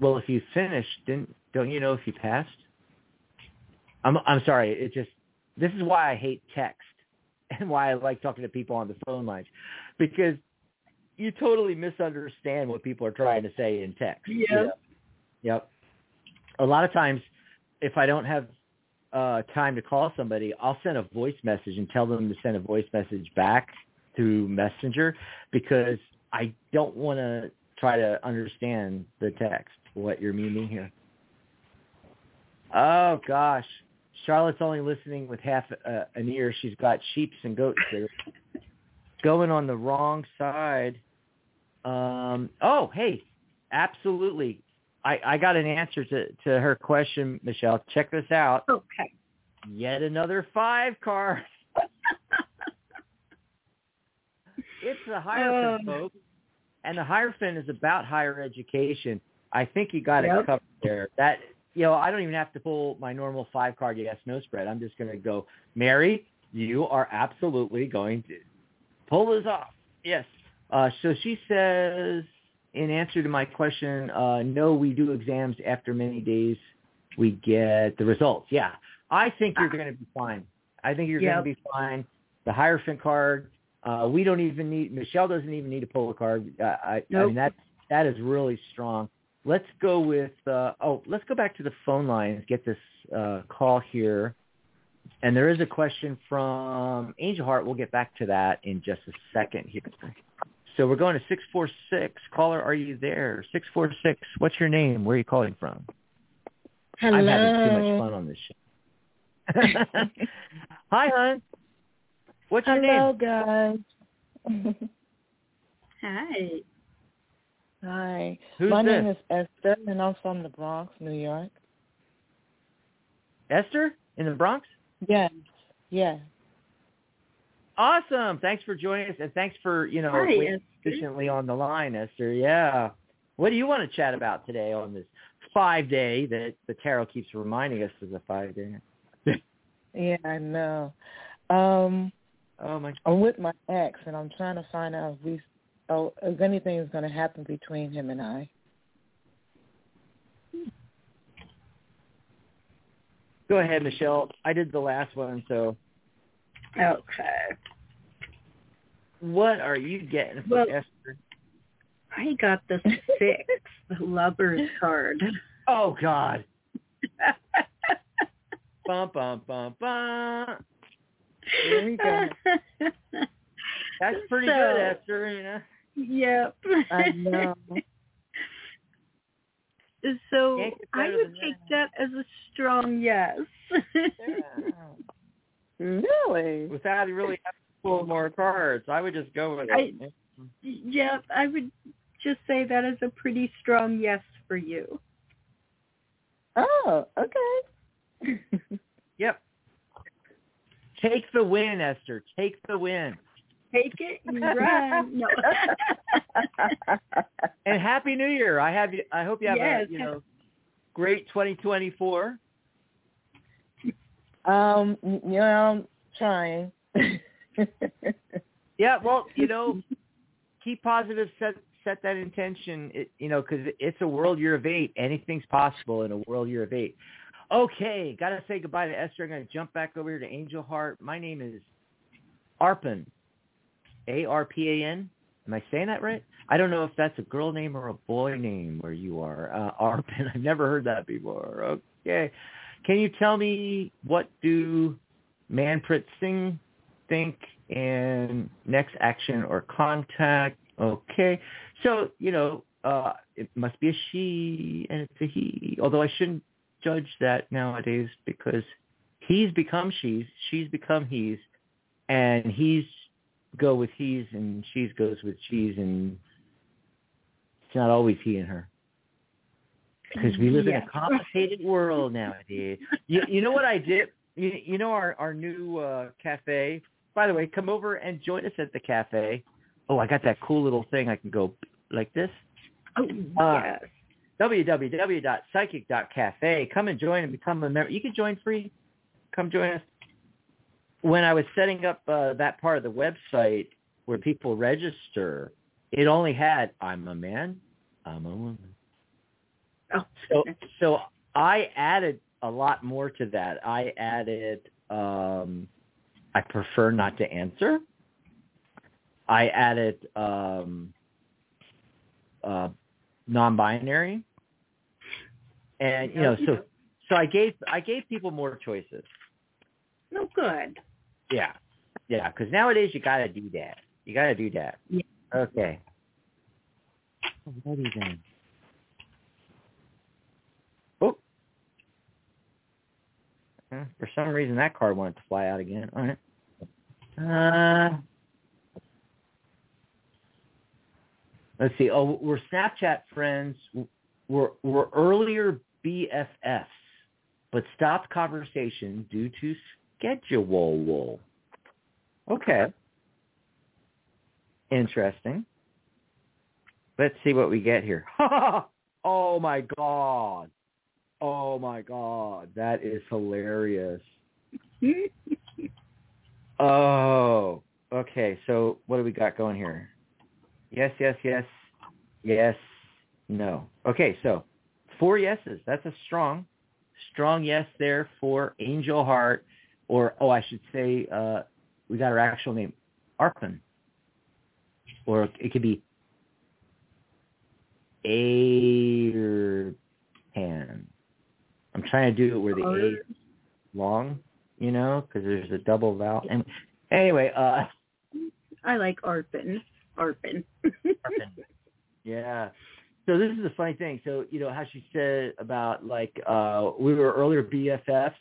Well, if you finished, didn't don't you know if you passed? I'm I'm sorry. It just this is why I hate text and why I like talking to people on the phone lines because you totally misunderstand what people are trying to say in text. Yeah. Yep. A lot of times, if I don't have uh, time to call somebody, I'll send a voice message and tell them to send a voice message back through Messenger because I don't want to try to understand the text, what you're meaning here. Oh gosh, Charlotte's only listening with half uh, an ear. She's got sheeps and goats that are going on the wrong side. Um, oh, hey, absolutely. I, I got an answer to, to her question, Michelle. Check this out. Okay. Yet another five card. it's the Hierophant, um, folks. And the Hierophant is about higher education. I think you got yep. it covered there. That you know, I don't even have to pull my normal five card yes no spread. I'm just going to go, Mary, you are absolutely going to pull this off. Yes. Uh, so she says, in answer to my question, uh, no, we do exams after many days. We get the results. Yeah, I think you're going to be fine. I think you're yep. going to be fine. The Hierophant card, uh, we don't even need, Michelle doesn't even need to pull a card. Uh, I, nope. I mean, that, that is really strong. Let's go with, uh, oh, let's go back to the phone lines, get this uh, call here. And there is a question from Angel Heart. We'll get back to that in just a second here. So we're going to 646. Caller, are you there? 646, what's your name? Where are you calling from? Hello. I'm having too much fun on this show. Hi, hon. What's your Hello, name? Hello, guys. Hi. Hi. Who's My this? name is Esther, and I'm from the Bronx, New York. Esther in the Bronx? Yes. Yes. Awesome. Thanks for joining us, and thanks for you know Hi, waiting patiently on the line, Esther. Yeah. What do you want to chat about today on this five day that the tarot keeps reminding us is a five day? yeah, I know. Um, oh my! I'm with my ex, and I'm trying to find out if we Oh, if anything is going to happen between him and I. Go ahead, Michelle. I did the last one, so. Okay. What are you getting well, Esther? I got the six, the lover's card. Oh God. bum bum bum bum. Here we go. That's pretty so, good, Esther. You know. Yep. I know. so I would take that. that as a strong yes. really? Without really having to pull more cards, I would just go with it. I, yeah, I would just say that is a pretty strong yes for you. Oh, okay. yep. Take the win, Esther. Take the win take it and run. No. and happy New Year! I have you. I hope you have yes. a you know great 2024. Um, you know, I'm trying. yeah, well, you know, keep positive. Set set that intention. It, you know, because it's a world year of eight. Anything's possible in a world year of eight. Okay, gotta say goodbye to Esther. I'm gonna jump back over here to Angel Heart. My name is Arpan. A-R-P-A-N. Am I saying that right? I don't know if that's a girl name or a boy name where you are. Uh, Arpan. I've never heard that before. Okay. Can you tell me what do Manpreet Singh think and next action or contact? Okay. So, you know, uh, it must be a she and it's a he, although I shouldn't judge that nowadays because he's become she's, she's become he's, and he's go with he's and she's goes with she's and it's not always he and her because we live yeah. in a complicated world nowadays. You, you know what I did? You, you know our our new uh, cafe. By the way, come over and join us at the cafe. Oh, I got that cool little thing. I can go like this. Oh yes. Uh, www.psychic.cafe. Come and join and become a member. You can join free. Come join us. When I was setting up uh, that part of the website where people register, it only had "I'm a man, I'm a woman." Oh. So so I added a lot more to that. I added um I prefer not to answer. I added um uh non-binary. And you know, so so I gave I gave people more choices. No good. Yeah. Yeah, cuz nowadays you got to do that. You got to do that. Yeah. Okay. Alrighty then. For some reason, that card wanted to fly out again. All right. Uh, let's see. Oh, we're Snapchat friends. We're, we're earlier BFFs, but stopped conversation due to schedule. Wool. Okay. Interesting. Let's see what we get here. oh my God. Oh my god, that is hilarious. oh, okay. So what do we got going here? Yes, yes, yes, yes, no. Okay, so four yeses. That's a strong, strong yes there for Angel Heart, or oh, I should say, uh, we got her actual name, Arpan, or it could be Airpan. I'm trying to do it where the A is long, you know, because there's a double vowel. And anyway, uh, I like Arpin. Arpin. Arpin. Yeah. So this is the funny thing. So you know how she said about like uh we were earlier BFFs.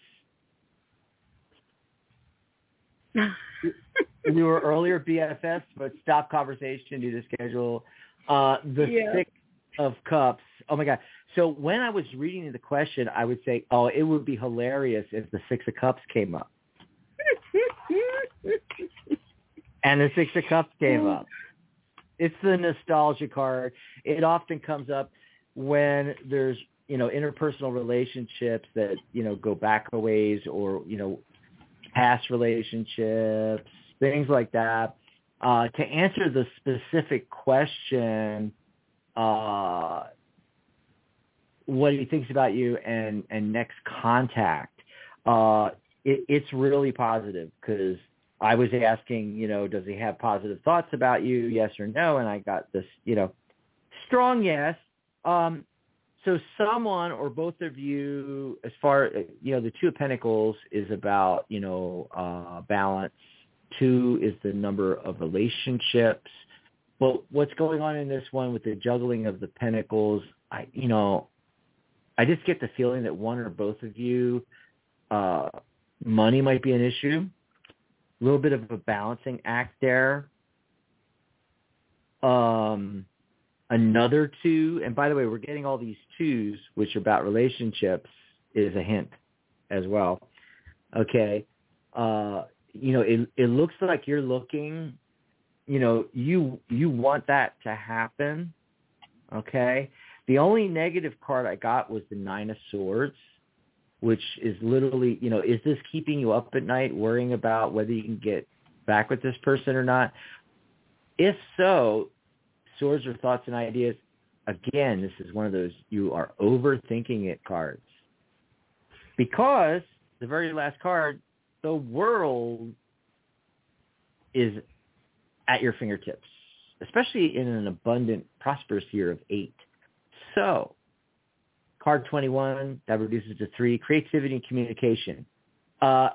We were earlier BFFs, but stop conversation due to schedule. Uh, the yeah. six of cups. Oh my god! So when I was reading the question, I would say, "Oh, it would be hilarious if the Six of Cups came up." and the Six of Cups came up. It's the nostalgia card. It often comes up when there's you know interpersonal relationships that you know go back a ways, or you know past relationships, things like that. Uh, to answer the specific question, uh, what he thinks about you and and next contact uh it, it's really positive because i was asking you know does he have positive thoughts about you? Yes or no? And i got this you know strong yes. Um so someone or both of you as far you know the two of pentacles is about you know uh balance two is the number of relationships but what's going on in this one with the juggling of the pentacles i you know I just get the feeling that one or both of you, uh, money might be an issue. A little bit of a balancing act there. Um, another two, and by the way, we're getting all these twos, which are about relationships, is a hint as well. Okay. Uh, you know, it it looks like you're looking, you know, you you want that to happen. Okay. The only negative card I got was the Nine of Swords, which is literally, you know, is this keeping you up at night worrying about whether you can get back with this person or not? If so, swords are thoughts and ideas. Again, this is one of those you are overthinking it cards. Because the very last card, the world is at your fingertips, especially in an abundant, prosperous year of eight. So Card 21, that reduces to three. Creativity and communication. Uh,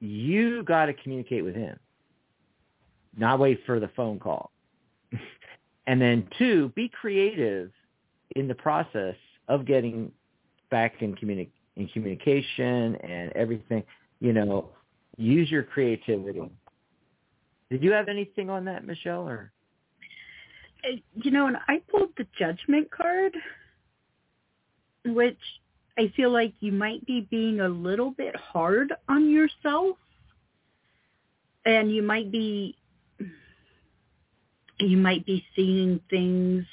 you got to communicate with him, not wait for the phone call. And then two, be creative in the process of getting back in, communi- in communication and everything. You know, use your creativity. Did you have anything on that, Michelle? Or Uh, You know, and I pulled the judgment card, which I feel like you might be being a little bit hard on yourself, and you might be you might be seeing things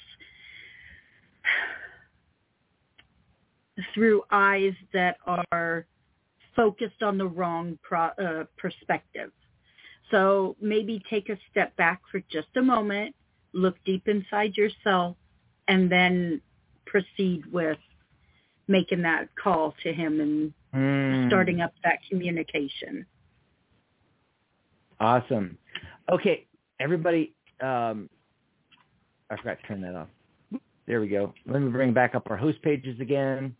through eyes that are focused on the wrong pro, uh, perspective. So maybe take a step back for just a moment, look deep inside yourself, and then proceed with making that call to him and Mm. starting up that communication. Awesome. Okay, everybody. Um, I forgot to turn that off. There we go. Let me bring back up our host pages again.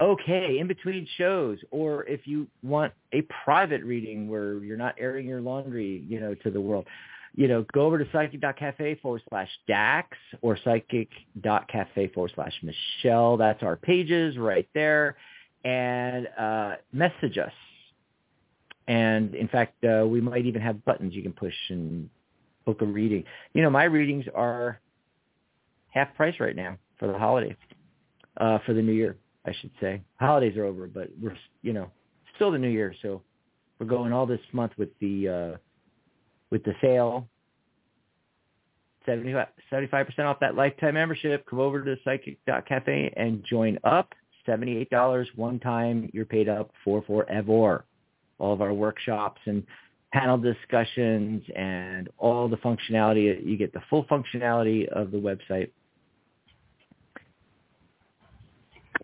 Okay, in between shows, or if you want a private reading where you're not airing your laundry, you know, to the world, you know, go over to psychic.cafe forward slash Dax or psychic.cafe forward slash Michelle. That's our pages right there. And uh, message us. And in fact, uh, we might even have buttons you can push and book a reading. You know, my readings are half price right now for the holiday, uh, for the new year, I should say. Holidays are over, but we're, you know, still the new year. So we're going all this month with the, uh, with the sale. 75, 75% off that lifetime membership. Come over to the psychic.cafe and join up. $78 one time. You're paid up for forever all of our workshops and panel discussions and all the functionality. You get the full functionality of the website.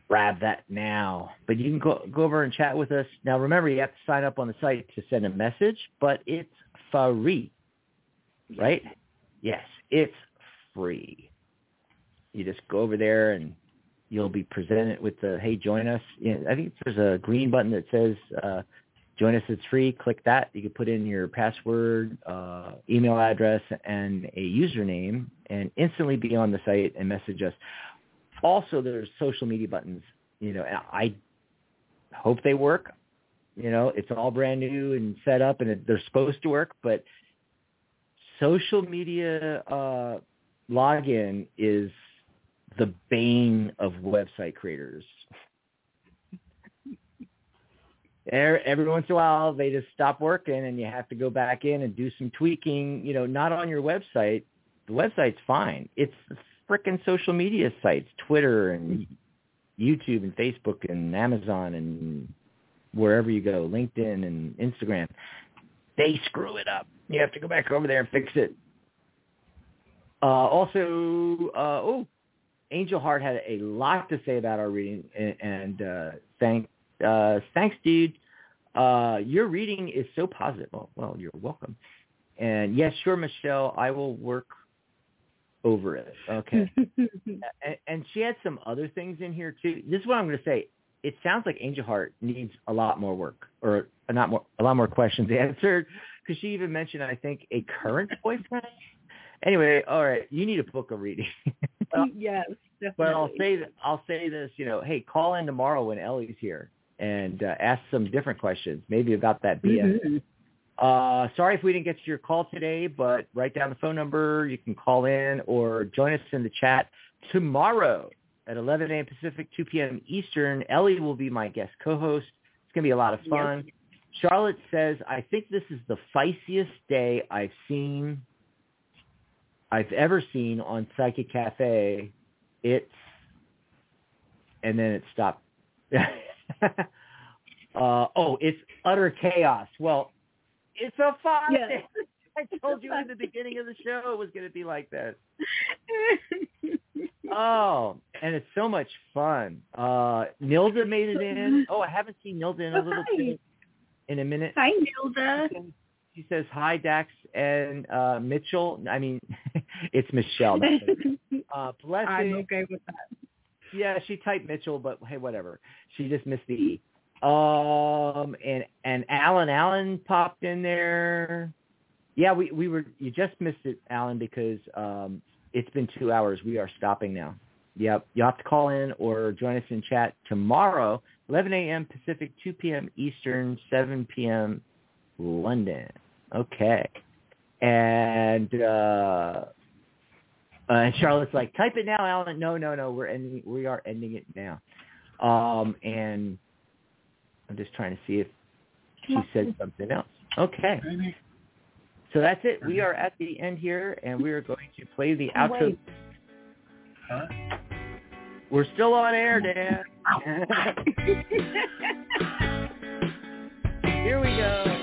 Grab that now. But you can go, go over and chat with us. Now remember, you have to sign up on the site to send a message, but it's free, right? Yes, it's free. You just go over there and you'll be presented with the, hey, join us. I think there's a green button that says, uh, join us. It's free. Click that. You can put in your password, uh, email address, and a username, and instantly be on the site and message us. Also, there's social media buttons. You know, I hope they work. You know, it's all brand new and set up, and it, they're supposed to work. But social media uh, login is the bane of website creators every once in a while they just stop working and you have to go back in and do some tweaking, you know, not on your website. The website's fine. It's frickin' social media sites, Twitter and YouTube and Facebook and Amazon and wherever you go, LinkedIn and Instagram. They screw it up. You have to go back over there and fix it. Uh, also, uh, oh, Angel Heart had a lot to say about our reading, and, and uh, thank uh, thanks, dude. Uh, your reading is so positive. Well, well, you're welcome. And yes, sure, Michelle, I will work over it. Okay. and, and she had some other things in here too. This is what I'm going to say. It sounds like Angel Heart needs a lot more work, or not more, a lot more questions answered, because she even mentioned, I think, a current boyfriend. Anyway, all right, you need a book of reading. yes, definitely. But I'll say that I'll say this, you know, hey, call in tomorrow when Ellie's here and uh, ask some different questions, maybe about that BS. Mm-hmm. Uh, sorry if we didn't get to your call today, but write down the phone number. You can call in or join us in the chat tomorrow at 11 a.m. Pacific, 2 p.m. Eastern. Ellie will be my guest co-host. It's going to be a lot of fun. Yes. Charlotte says, I think this is the feistiest day I've seen, I've ever seen on Psychic Cafe. It's, and then it stopped. uh, oh, it's utter chaos. Well, it's a fun. I told you in the beginning of the show it was going to be like this. Oh, and it's so much fun. Uh, Nilda made it in. Oh, I haven't seen Nilda in a little bit in a minute. Hi, Nilda. She says hi, Dax and uh, Mitchell. I mean, it's Michelle. Uh, blessing. I'm okay with that. Yeah, she typed Mitchell, but hey, whatever. She just missed the E. Um, and and Alan, Alan popped in there. Yeah, we we were. You just missed it, Alan, because um, it's been two hours. We are stopping now. Yep, you'll have to call in or join us in chat tomorrow, 11 a.m. Pacific, 2 p.m. Eastern, 7 p.m. London. Okay. And uh, uh, and Charlotte's like, type it now, Alan. No, no, no. We're ending. We are ending it now. Um, and I'm just trying to see if she said something else. Okay. So that's it. We are at the end here, and we are going to play the outro. Wait. Huh? We're still on air, Dan. here we go.